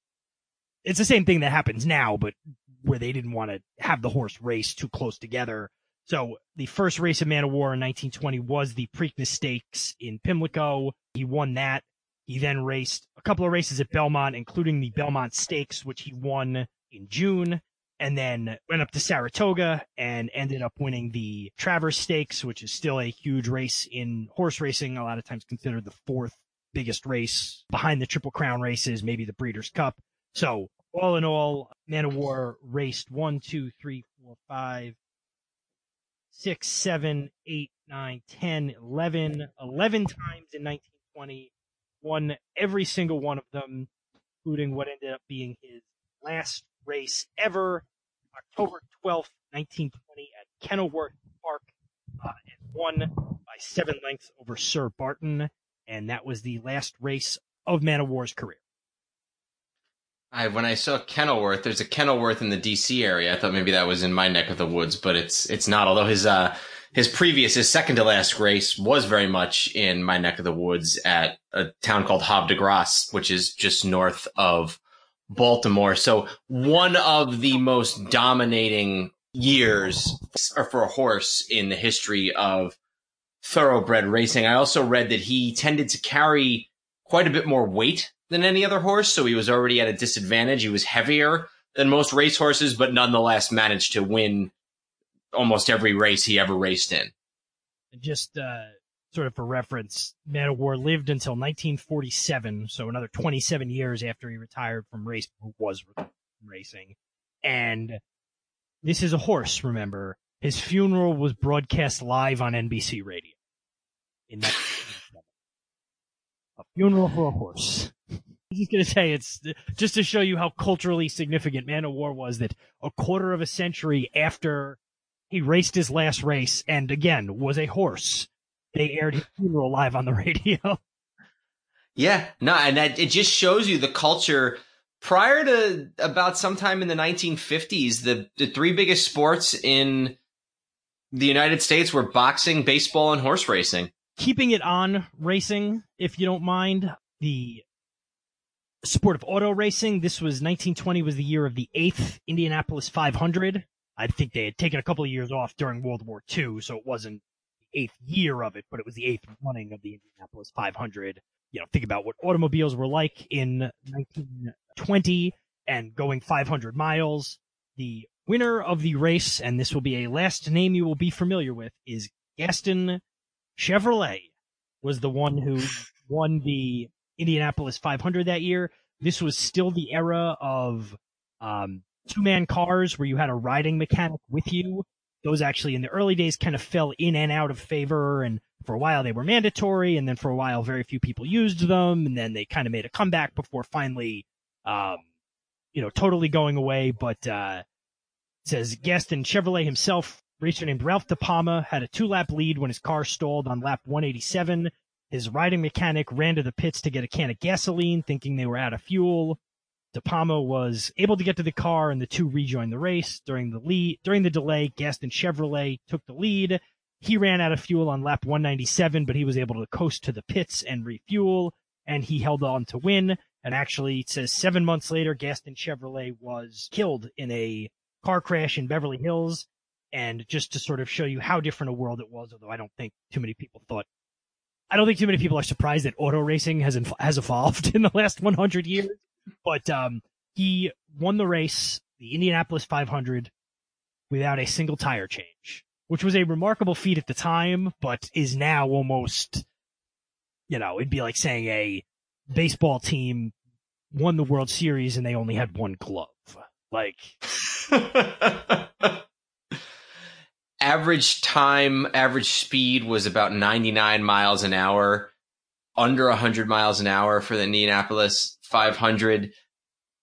It's the same thing that happens now, but where they didn't want to have the horse race too close together. So the first race of Man O' War in 1920 was the Preakness Stakes in Pimlico. He won that. He then raced a couple of races at Belmont, including the Belmont Stakes, which he won in June and then went up to Saratoga and ended up winning the Travers Stakes, which is still a huge race in horse racing. A lot of times considered the fourth biggest race behind the Triple Crown races, maybe the Breeders' Cup. So all in all, Man O' War raced one, two, three, four, five, six, seven, eight, nine, ten, eleven, eleven times in 1920. Won every single one of them, including what ended up being his last race ever, October 12th, 1920 at Kenilworth Park, uh, and won by seven lengths over Sir Barton. And that was the last race of Man O' War's career. I, when I saw Kenilworth, there's a Kenilworth in the DC area. I thought maybe that was in my neck of the woods, but it's it's not. Although his uh his previous his second to last race was very much in my neck of the woods at a town called Havre de Grace, which is just north of Baltimore. So one of the most dominating years for a horse in the history of thoroughbred racing. I also read that he tended to carry quite a bit more weight than any other horse, so he was already at a disadvantage. He was heavier than most racehorses, but nonetheless managed to win almost every race he ever raced in. Just uh, sort of for reference, Man O' War lived until 1947, so another 27 years after he retired from race was racing. And this is a horse, remember. His funeral was broadcast live on NBC radio. In that a funeral for a horse. I was just gonna say it's just to show you how culturally significant Man O' War was that a quarter of a century after he raced his last race and again was a horse, they aired his funeral live on the radio. Yeah, no, and that it just shows you the culture prior to about sometime in the 1950s. The the three biggest sports in the United States were boxing, baseball, and horse racing. Keeping it on racing, if you don't mind, the sport of auto racing. This was 1920 was the year of the eighth Indianapolis 500. I think they had taken a couple of years off during World War II, so it wasn't the eighth year of it, but it was the eighth running of the Indianapolis 500. You know, think about what automobiles were like in 1920 and going 500 miles. The winner of the race, and this will be a last name you will be familiar with, is Gaston Chevrolet. Was the one who won the Indianapolis 500 that year. This was still the era of um, two man cars where you had a riding mechanic with you. Those actually in the early days kind of fell in and out of favor. And for a while they were mandatory. And then for a while, very few people used them. And then they kind of made a comeback before finally, um, you know, totally going away. But, uh, says Gaston Chevrolet himself, racer named Ralph DePalma, had a two lap lead when his car stalled on lap 187. His riding mechanic ran to the pits to get a can of gasoline, thinking they were out of fuel. DePalma was able to get to the car and the two rejoined the race. During the lead, during the delay, Gaston Chevrolet took the lead. He ran out of fuel on lap 197, but he was able to coast to the pits and refuel, and he held on to win. And actually, it says seven months later, Gaston Chevrolet was killed in a car crash in Beverly Hills. And just to sort of show you how different a world it was, although I don't think too many people thought I don't think too many people are surprised that auto racing has inf- has evolved in the last 100 years. But um, he won the race, the Indianapolis 500, without a single tire change, which was a remarkable feat at the time, but is now almost, you know, it'd be like saying a baseball team won the World Series and they only had one glove. Like. average time, average speed was about 99 miles an hour, under 100 miles an hour for the Indianapolis 500.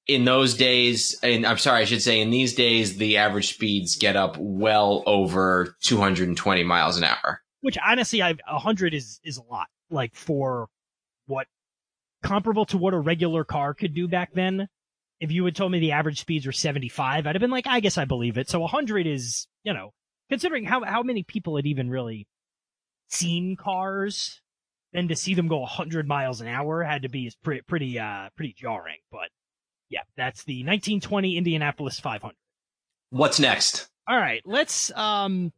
In those days, and I'm sorry, I should say in these days, the average speeds get up well over 220 miles an hour. Which honestly, I 100 is is a lot. Like for what comparable to what a regular car could do back then. If you had told me the average speeds were 75, I'd have been like, I guess I believe it. So 100 is, you know, considering how how many people had even really seen cars, then to see them go 100 miles an hour had to be pretty pretty uh pretty jarring. But yeah, that's the 1920 Indianapolis 500. What's next? All right, let's um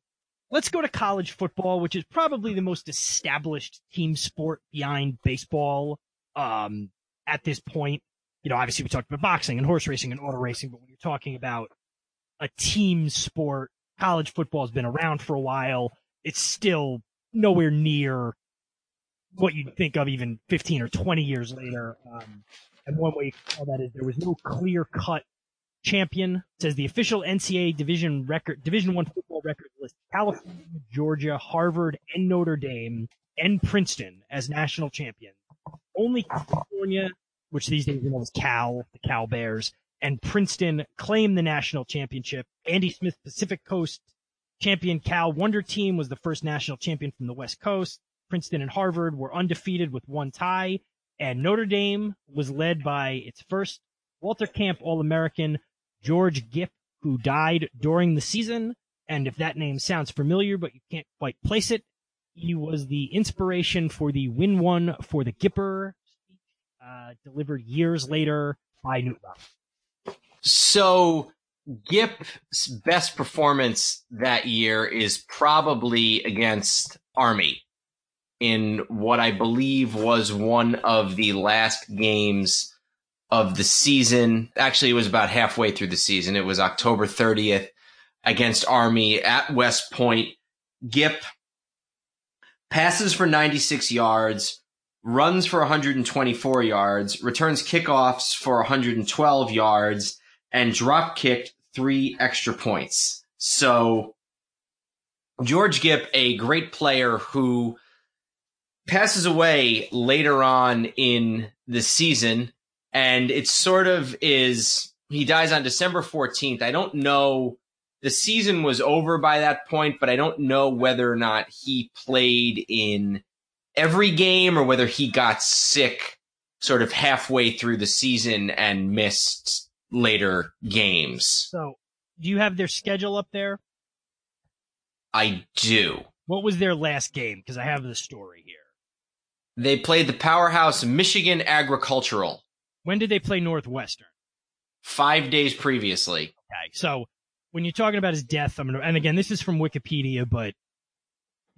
let's go to college football, which is probably the most established team sport behind baseball um at this point. You know, obviously we talked about boxing and horse racing and auto racing, but when you're talking about a team sport college football has been around for a while. It's still nowhere near what you'd think of even 15 or 20 years later. Um, and one way tell that is there was no clear cut champion. It says the official NCAA division record, division one football record list California, Georgia, Harvard, and Notre Dame and Princeton as national champions. Only California, which these days are known as Cal, the Cal Bears, and Princeton claim the national championship. Andy Smith Pacific Coast champion Cal Wonder Team was the first national champion from the West Coast. Princeton and Harvard were undefeated with one tie, and Notre Dame was led by its first Walter Camp All-American George Gipp, who died during the season. And if that name sounds familiar, but you can't quite place it, he was the inspiration for the win one for the Gipper uh, delivered years later by Knute Rockne. So Gipp's best performance that year is probably against Army in what I believe was one of the last games of the season. Actually, it was about halfway through the season. It was October 30th against Army at West Point. Gipp passes for 96 yards, runs for 124 yards, returns kickoffs for 112 yards, and drop kicked three extra points. So George Gipp, a great player who passes away later on in the season, and it sort of is he dies on December 14th. I don't know the season was over by that point, but I don't know whether or not he played in every game or whether he got sick sort of halfway through the season and missed later games. So, do you have their schedule up there? I do. What was their last game? Because I have the story here. They played the powerhouse Michigan Agricultural. When did they play Northwestern? Five days previously. Okay, so when you're talking about his death, I'm gonna, and again, this is from Wikipedia, but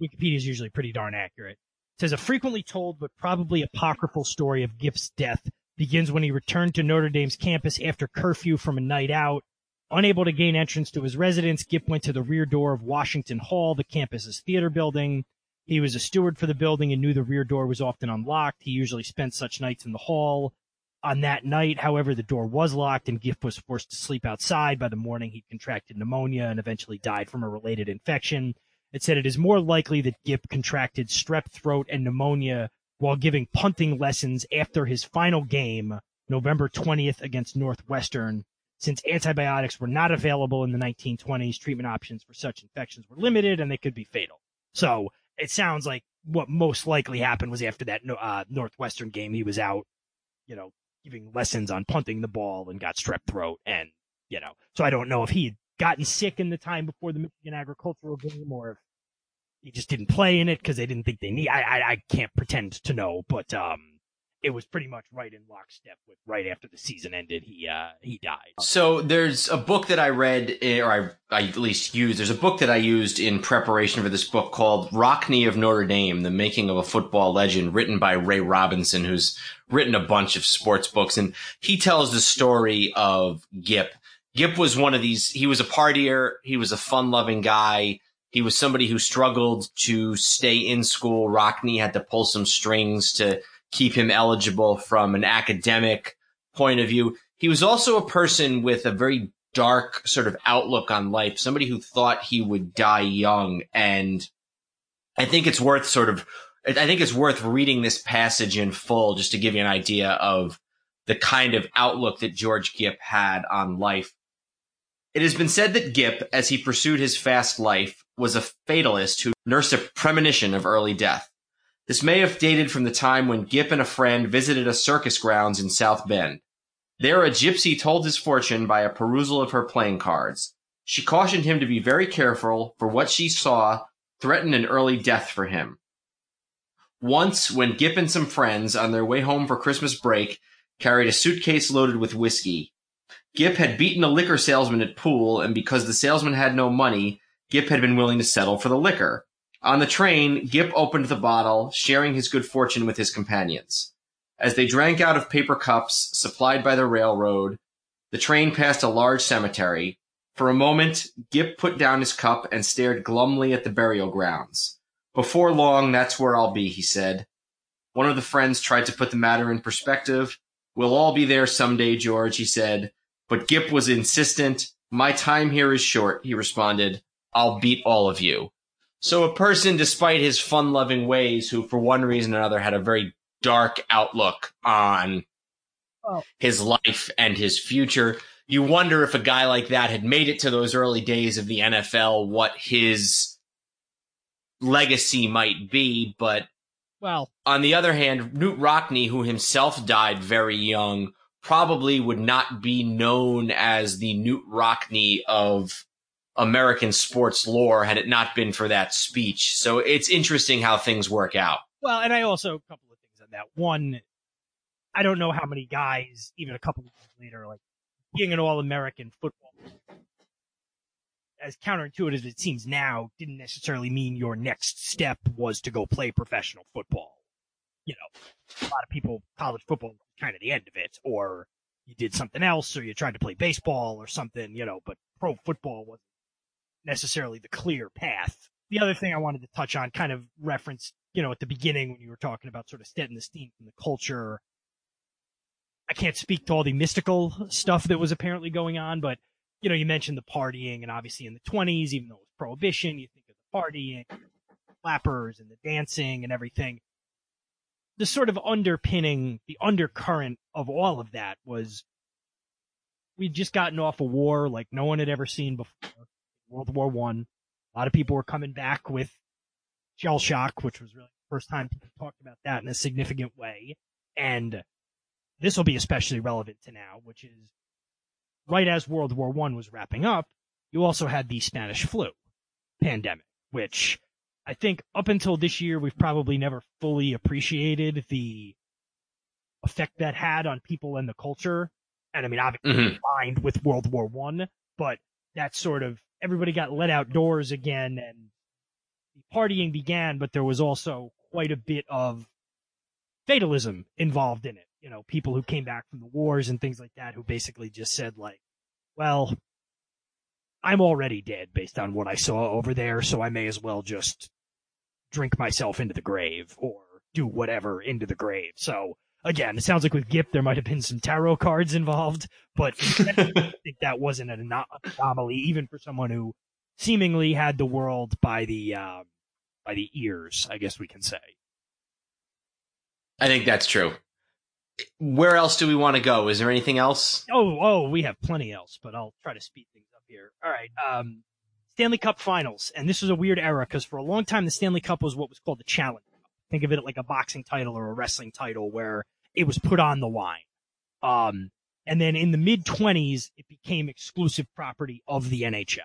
Wikipedia is usually pretty darn accurate. It says a frequently told but probably apocryphal story of Gipp's death begins when he returned to Notre Dame's campus after curfew from a night out. Unable to gain entrance to his residence, Gipp went to the rear door of Washington Hall, the campus's theater building. He was a steward for the building and knew the rear door was often unlocked. He usually spent such nights in the hall. On that night, however, the door was locked and Gipp was forced to sleep outside. By the morning, he contracted pneumonia and eventually died from a related infection. It said it is more likely that Gipp contracted strep throat and pneumonia while giving punting lessons after his final game, November 20th against Northwestern. Since antibiotics were not available in the 1920s, treatment options for such infections were limited and they could be fatal. So it sounds like what most likely happened was after that uh, Northwestern game, he was out, you know, giving lessons on punting the ball and got strep throat. And, you know, so I don't know if he had gotten sick in the time before the Michigan agricultural game or if he just didn't play in it because they didn't think they need, I, I, I can't pretend to know, but, um, it was pretty much right in lockstep with right after the season ended. He uh, he died. So there's a book that I read, eh, or I, I at least used. There's a book that I used in preparation for this book called Rockne of Notre Dame: The Making of a Football Legend, written by Ray Robinson, who's written a bunch of sports books, and he tells the story of Gipp. Gipp was one of these. He was a partier. He was a fun-loving guy. He was somebody who struggled to stay in school. Rockne had to pull some strings to keep him eligible from an academic point of view. He was also a person with a very dark sort of outlook on life, somebody who thought he would die young. And I think it's worth sort of, I think it's worth reading this passage in full just to give you an idea of the kind of outlook that George Gipp had on life. It has been said that Gipp, as he pursued his fast life, was a fatalist who nursed a premonition of early death. This may have dated from the time when Gipp and a friend visited a circus grounds in South Bend. There, a gypsy told his fortune by a perusal of her playing cards. She cautioned him to be very careful, for what she saw threatened an early death for him. Once, when Gipp and some friends, on their way home for Christmas break, carried a suitcase loaded with whiskey, Gipp had beaten a liquor salesman at pool, and because the salesman had no money, Gipp had been willing to settle for the liquor. On the train, Gipp opened the bottle, sharing his good fortune with his companions. As they drank out of paper cups supplied by the railroad, the train passed a large cemetery. For a moment, Gipp put down his cup and stared glumly at the burial grounds. Before long, that's where I'll be, he said. One of the friends tried to put the matter in perspective. We'll all be there someday, George, he said. But Gipp was insistent. My time here is short, he responded. I'll beat all of you. So a person, despite his fun-loving ways, who for one reason or another had a very dark outlook on oh. his life and his future, you wonder if a guy like that had made it to those early days of the NFL, what his legacy might be. But well, on the other hand, Knute Rockne, who himself died very young, probably would not be known as the Knute Rockne of American sports lore had it not been for that speech. So it's interesting how things work out. Well, and I also, a couple of things on that. One, I don't know how many guys, even a couple of years later, like being an all American football, as counterintuitive as it seems now, didn't necessarily mean your next step was to go play professional football. You know, a lot of people, college football kind of the end of it, or you did something else, or you tried to play baseball or something, you know, but pro football was necessarily the clear path. The other thing I wanted to touch on, kind of reference you know, at the beginning when you were talking about sort of setting the steam from the culture. I can't speak to all the mystical stuff that was apparently going on, but you know, you mentioned the partying and obviously in the 20s, even though it was prohibition, you think of the partying, flappers and the dancing and everything. The sort of underpinning, the undercurrent of all of that was we'd just gotten off a war like no one had ever seen before. World War One. A lot of people were coming back with shell shock, which was really the first time people talked about that in a significant way. And this will be especially relevant to now, which is right as World War One was wrapping up, you also had the Spanish flu pandemic, which I think up until this year, we've probably never fully appreciated the effect that had on people and the culture. And I mean, obviously Mhm. combined with World War One, but that sort of everybody got let outdoors again and the partying began, but there was also quite a bit of fatalism involved in it. You know, people who came back from the wars and things like that who basically just said like, well, I'm already dead based on what I saw over there, so I may as well just drink myself into the grave or do whatever into the grave. So again, it sounds like with Gipp there might have been some tarot cards involved, but I think that wasn't an anomaly, even for someone who seemingly had the world by the um, by the ears, I guess we can say. I think that's true. Where else do we want to go? Is there anything else? Oh, oh, we have plenty else, but I'll try to speed things up here. All right. Um, Stanley Cup Finals, and this was a weird era because for a long time the Stanley Cup was what was called the Challenge Think of it like a boxing title or a wrestling title where it was put on the line. Um, and then in the mid 20s, it became exclusive property of the NHL.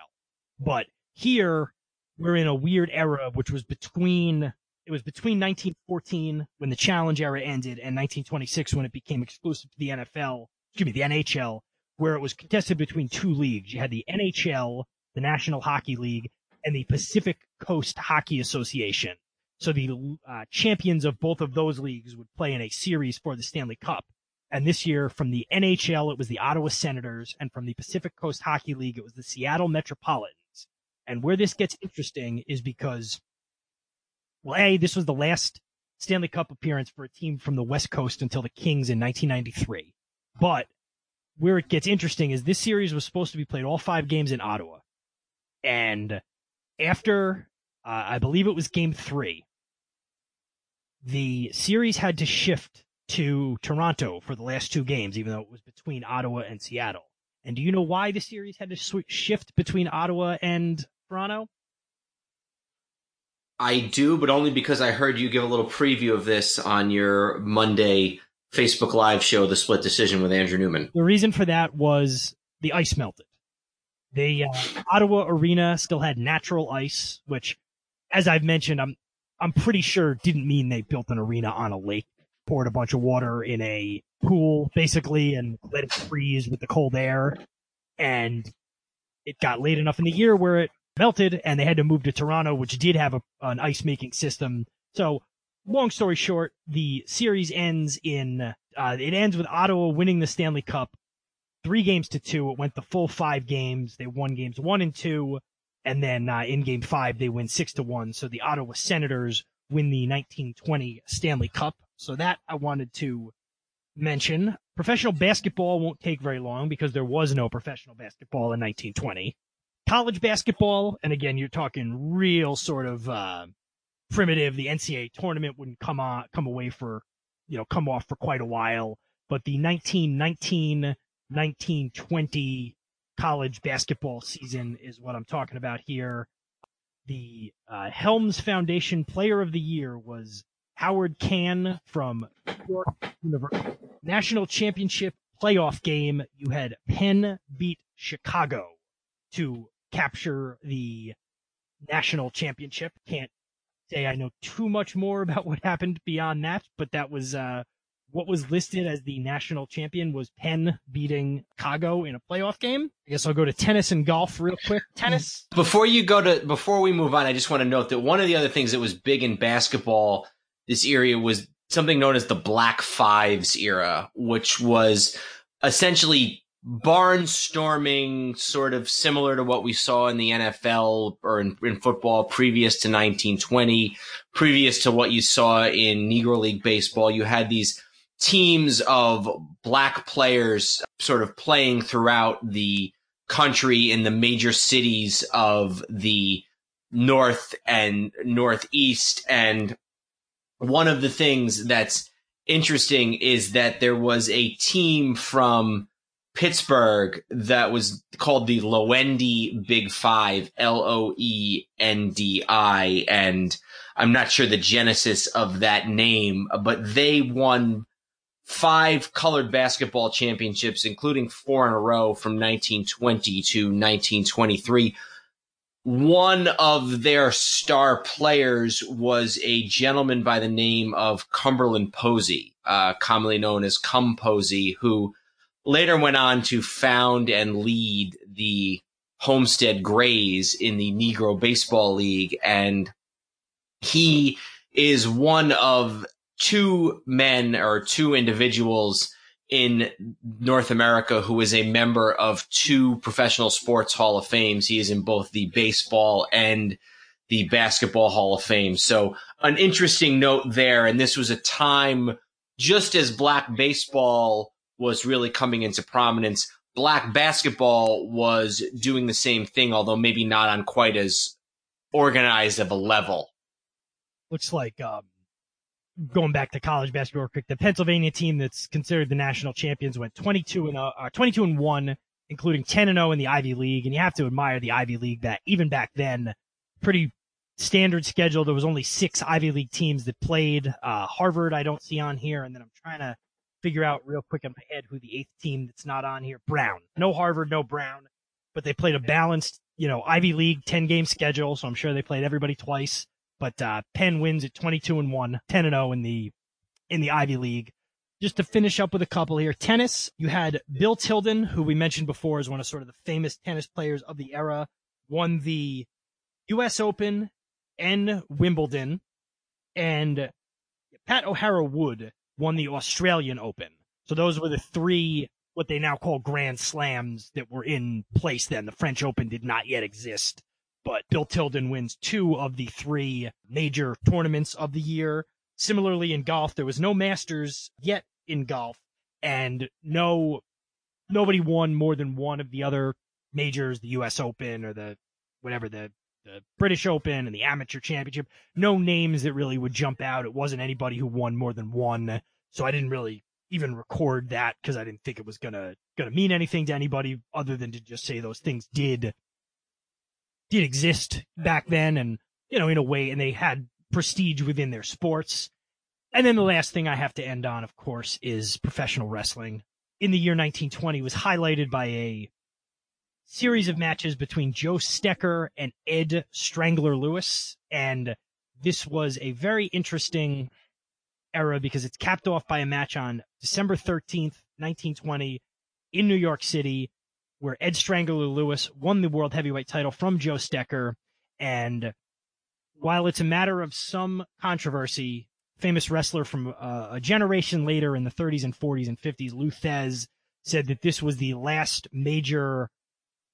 But here, we're in a weird era, which was between it was between 1914 when the challenge era ended and 1926 when it became exclusive to the NFL, excuse me, the NHL, where it was contested between two leagues. You had the NHL, the National Hockey League, and the Pacific Coast Hockey Association. So the uh, champions of both of those leagues would play in a series for the Stanley Cup. And this year, from the NHL, it was the Ottawa Senators, and from the Pacific Coast Hockey League, it was the Seattle Metropolitans. And where this gets interesting is because well, A, this was the last Stanley Cup appearance for a team from the West Coast until the Kings in 1993. But where it gets interesting is this series was supposed to be played all five games in Ottawa. And after, uh, I believe it was game three, the series had to shift to Toronto for the last two games, even though it was between Ottawa and Seattle. And do you know why the series had to sw- shift between Ottawa and Toronto? I do, but only because I heard you give a little preview of this on your Monday Facebook Live show, The Split Decision with Andrew Newman. The reason for that was the ice melted. The uh, Ottawa arena still had natural ice, which, as I've mentioned, I'm I'm pretty sure didn't mean they built an arena on a lake, poured a bunch of water in a pool, basically, and let it freeze with the cold air, and it got late enough in the year where it melted, and they had to move to Toronto, which did have a, an ice making system. So, long story short, the series ends in uh, it ends with Ottawa winning the Stanley Cup three games to two. It went the full five games. They won games one and two, and then uh, in game five they win six to one. So the Ottawa Senators win the 1920 Stanley Cup. So that I wanted to mention. Professional basketball won't take very long because there was no professional basketball in 1920. College basketball, and again, you're talking real sort of uh, primitive. The NCAA tournament wouldn't come on, come away for, you know, come off for quite a while. But the 1919 1920 college basketball season is what I'm talking about here. The uh, Helms Foundation Player of the Year was Howard Cann from York University. National Championship playoff game. You had Penn beat Chicago to capture the national championship. Can't say I know too much more about what happened beyond that, but that was uh, what was listed as the national champion was Penn beating Chicago in a playoff game. I guess I'll go to tennis and golf real quick. Tennis. Before you go to before we move on, I just want to note that one of the other things that was big in basketball this area was something known as the Black Fives era, which was essentially barnstorming, sort of similar to what we saw in the NFL or in, in, football previous to 1920, previous to what you saw in Negro League baseball. You had these teams of black players sort of playing throughout the country in the major cities of the north and northeast. And one of the things that's interesting is that there was a team from Pittsburgh that was called the Loendi Big Five, L O E N D I. And I'm not sure the genesis of that name, but they won five colored basketball championships, including four in a row from 1920 to 1923. One of their star players was a gentleman by the name of Cumberland Posey, uh, commonly known as Cum Posey, who later went on to found and lead the Homestead Grays in the Negro Baseball League. And he is one of two men or two individuals in North America who is a member of two professional sports Hall of Fames. He is in both the baseball and the basketball Hall of Fame. So an interesting note there. And this was a time just as black baseball was really coming into prominence. Black basketball was doing the same thing, although maybe not on quite as organized of a level. Looks like um, going back to college basketball quick, the Pennsylvania team that's considered the national champions went 22 and uh, uh 22 and 1, including 10 and 0 in the Ivy League. And you have to admire the Ivy League that even back then, pretty standard schedule. There was only six Ivy League teams that played. Uh, Harvard, I don't see on here. And then I'm trying to figure out real quick in my head who the eighth team that's not on here. Brown. No Harvard, no Brown, but they played a balanced, you know, Ivy League 10 game schedule. So I'm sure they played everybody twice. But uh, Penn wins at 22 and 1, 10 and 0 in the in the Ivy League. Just to finish up with a couple here, tennis. You had Bill Tilden, who we mentioned before is one of sort of the famous tennis players of the era, won the U.S. Open and Wimbledon, and Pat O'Hara Wood won the Australian Open. So those were the three what they now call Grand Slams that were in place then. The French Open did not yet exist but Bill Tilden wins two of the three major tournaments of the year. Similarly in golf, there was no Masters yet in golf and no, nobody won more than one of the other majors, the US Open or the, whatever, the, the British Open and the Amateur Championship. No names that really would jump out. It wasn't anybody who won more than one. So I didn't really even record that because I didn't think it was gonna, gonna mean anything to anybody other than to just say those things did did exist back mm-hmm. then and, you know, in a way, and they had prestige within their sports. And then the last thing I have to end on, of course, is professional wrestling. In the year 1920 was highlighted by a series of matches between Joe Stecher and Ed Strangler Lewis. And this was a very interesting era because it's capped off by a match on December 13th, 1920 in New York City where Ed Strangler Lewis won the world heavyweight title from Joe Stecher. And while it's a matter of some controversy, famous wrestler from uh, a generation later in the 30s and 40s and 50s, Lou Thesz, said that this was the last major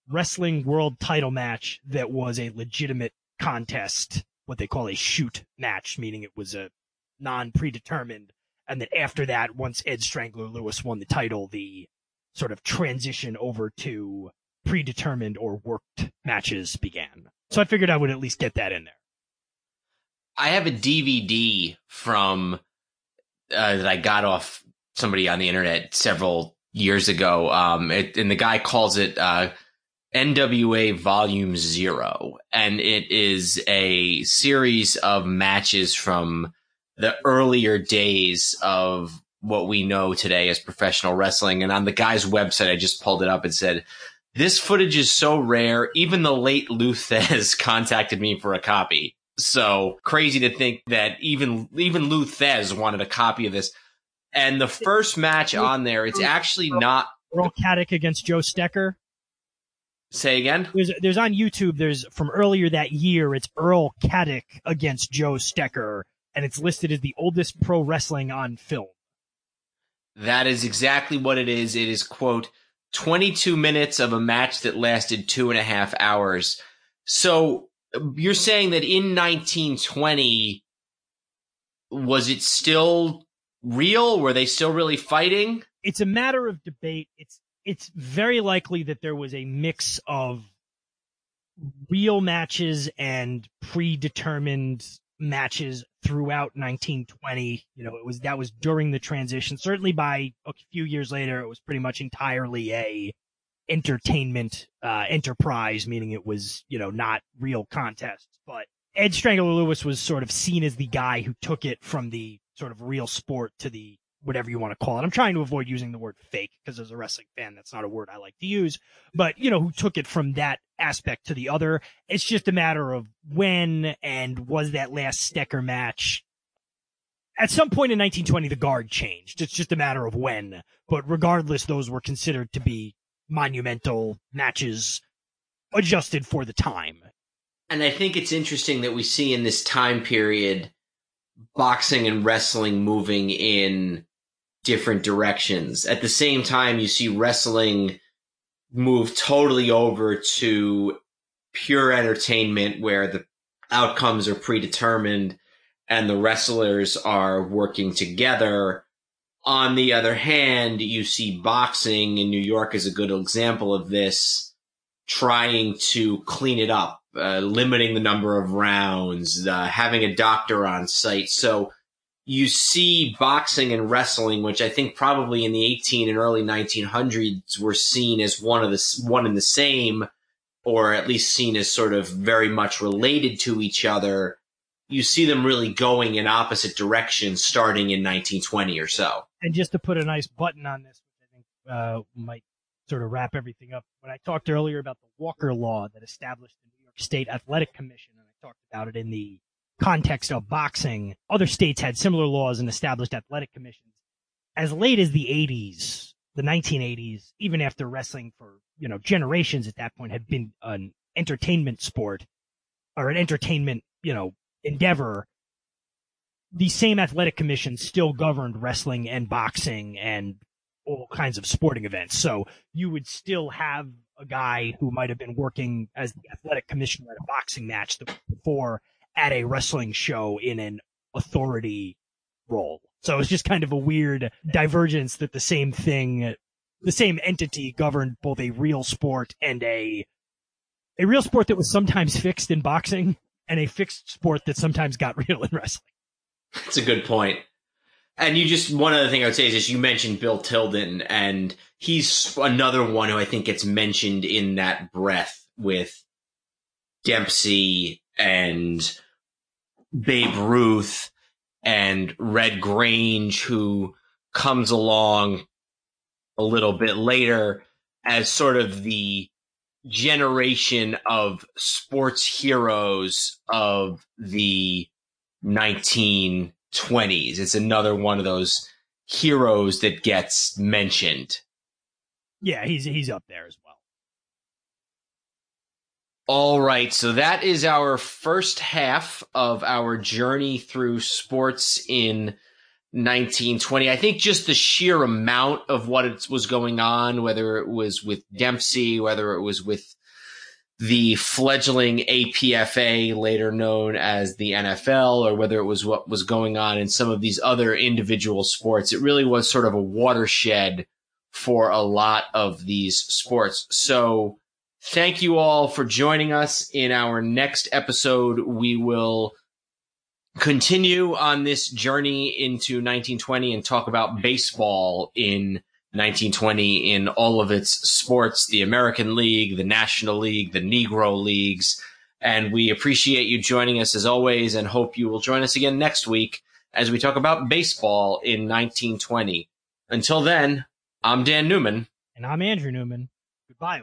wrestling world title match that was a legitimate contest, what they call a shoot match, meaning it was a non predetermined. And that after that, once Ed Strangler Lewis won the title, the sort of transition over to predetermined or worked matches began. So I figured I would at least get that in there. I have a DVD from uh, that I got off somebody on the internet several years ago, um, it, and the guy calls it uh, NWA Volume Zero, and it is a series of matches from the earlier days of what we know today as professional wrestling. And on the guy's website, I just pulled it up and said, this footage is so rare. Even the late Lou Thesz contacted me for a copy. So crazy to think that even, even Lou Thesz wanted a copy of this. And the first match on there, it's actually not Earl Caddock against Joe Stecher. Say again. There's there's on YouTube. There's from earlier that year. It's Earl Caddock against Joe Stecher, and it's listed as the oldest pro wrestling on film. That is exactly what it is. It is, quote, 22 minutes of a match that lasted two and a half hours. So you're saying that in 1920, was it still real? Were they still really fighting? It's a matter of debate. It's it's very likely that there was a mix of real matches and predetermined matches throughout 1920. You know, it was that was during the transition. Certainly by a few years later, it was pretty much entirely a entertainment uh, enterprise, meaning it was you know not real contests. But Ed Strangler Lewis was sort of seen as the guy who took it from the sort of real sport to the whatever you want to call it. I'm trying to avoid using the word fake because as a wrestling fan, that's not a word I like to use, but you know, who took it from that aspect to the other. It's just a matter of when and was that last Stecher match. At some point in 1920, the guard changed. It's just a matter of when, but regardless, those were considered to be monumental matches adjusted for the time. And I think it's interesting that we see in this time period boxing and wrestling moving in different directions. At the same time, you see wrestling move totally over to pure entertainment where the outcomes are predetermined and the wrestlers are working together. On the other hand, you see boxing in New York is a good example of this, trying to clean it up, uh, limiting the number of rounds, uh, having a doctor on site. So you see boxing and wrestling, which I think probably in the 18 and early 1900s were seen as one of the one and the same, or at least seen as sort of very much related to each other. You see them really going in opposite directions starting in 1920 or so. And just to put a nice button on this, I think uh, might sort of wrap everything up. When I talked earlier about the Walker Law that established the New York State Athletic Commission, and I talked about it in the context of boxing, other states had similar laws and established athletic commissions. As late as the 80s, the 1980s, even after wrestling for, you know, generations at that point had been an entertainment sport or an entertainment, you know, endeavor, the same athletic commission still governed wrestling and boxing and all kinds of sporting events. So you would still have a guy who might have been working as the athletic commissioner at a boxing match before at a wrestling show in an authority role. So it's just kind of a weird divergence that the same thing, the same entity governed both a real sport and a, a real sport that was sometimes fixed in boxing and a fixed sport that sometimes got real in wrestling. That's a good point. And you just, one other thing I would say is just you mentioned Bill Tilden and he's another one who I think gets mentioned in that breath with Dempsey and Babe Ruth and Red Grange, who comes along a little bit later as sort of the generation of sports heroes of the 1920s. It's another one of those heroes that gets mentioned. Yeah, he's he's up there as. All right, so that is our first half of our journey through sports in 1920. I think just the sheer amount of what it was going on, whether it was with Dempsey, whether it was with the fledgling APFA, later known as the NFL, or whether it was what was going on in some of these other individual sports, it really was sort of a watershed for a lot of these sports. So, Thank you all for joining us. In our next episode, we will continue on this journey into 1920 and talk about baseball in 1920 in all of its sports, the American League, the National League, the Negro Leagues. And we appreciate you joining us as always and hope you will join us again next week as we talk about baseball in 1920. Until then, I'm Dan Newman. And I'm Andrew Newman. Goodbye.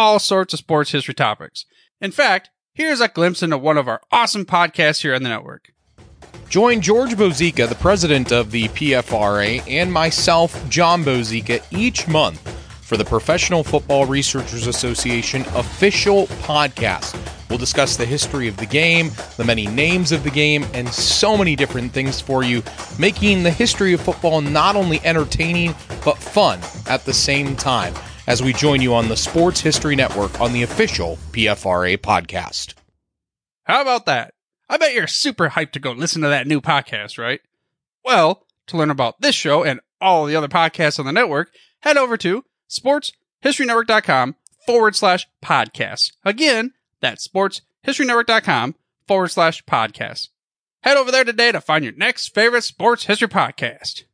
all sorts of sports history topics. In fact, here's a glimpse into one of our awesome podcasts here on the network. Join George Bozeka, the president of the PFRA, and myself, John Bozeka, each month for the Professional Football Researchers Association official podcast. We'll discuss the history of the game, the many names of the game, and so many different things for you, making the history of football not only entertaining, but fun at the same time as we join you on the Sports History Network on the official PFRA podcast. How about that? I bet you're super hyped to go listen to that new podcast, right? Well, to learn about this show and all the other podcasts on the network, head over to sportshistorynetwork.com forward slash podcasts. Again, that's sportshistorynetwork.com forward slash podcasts. Head over there today to find your next favorite sports history podcast.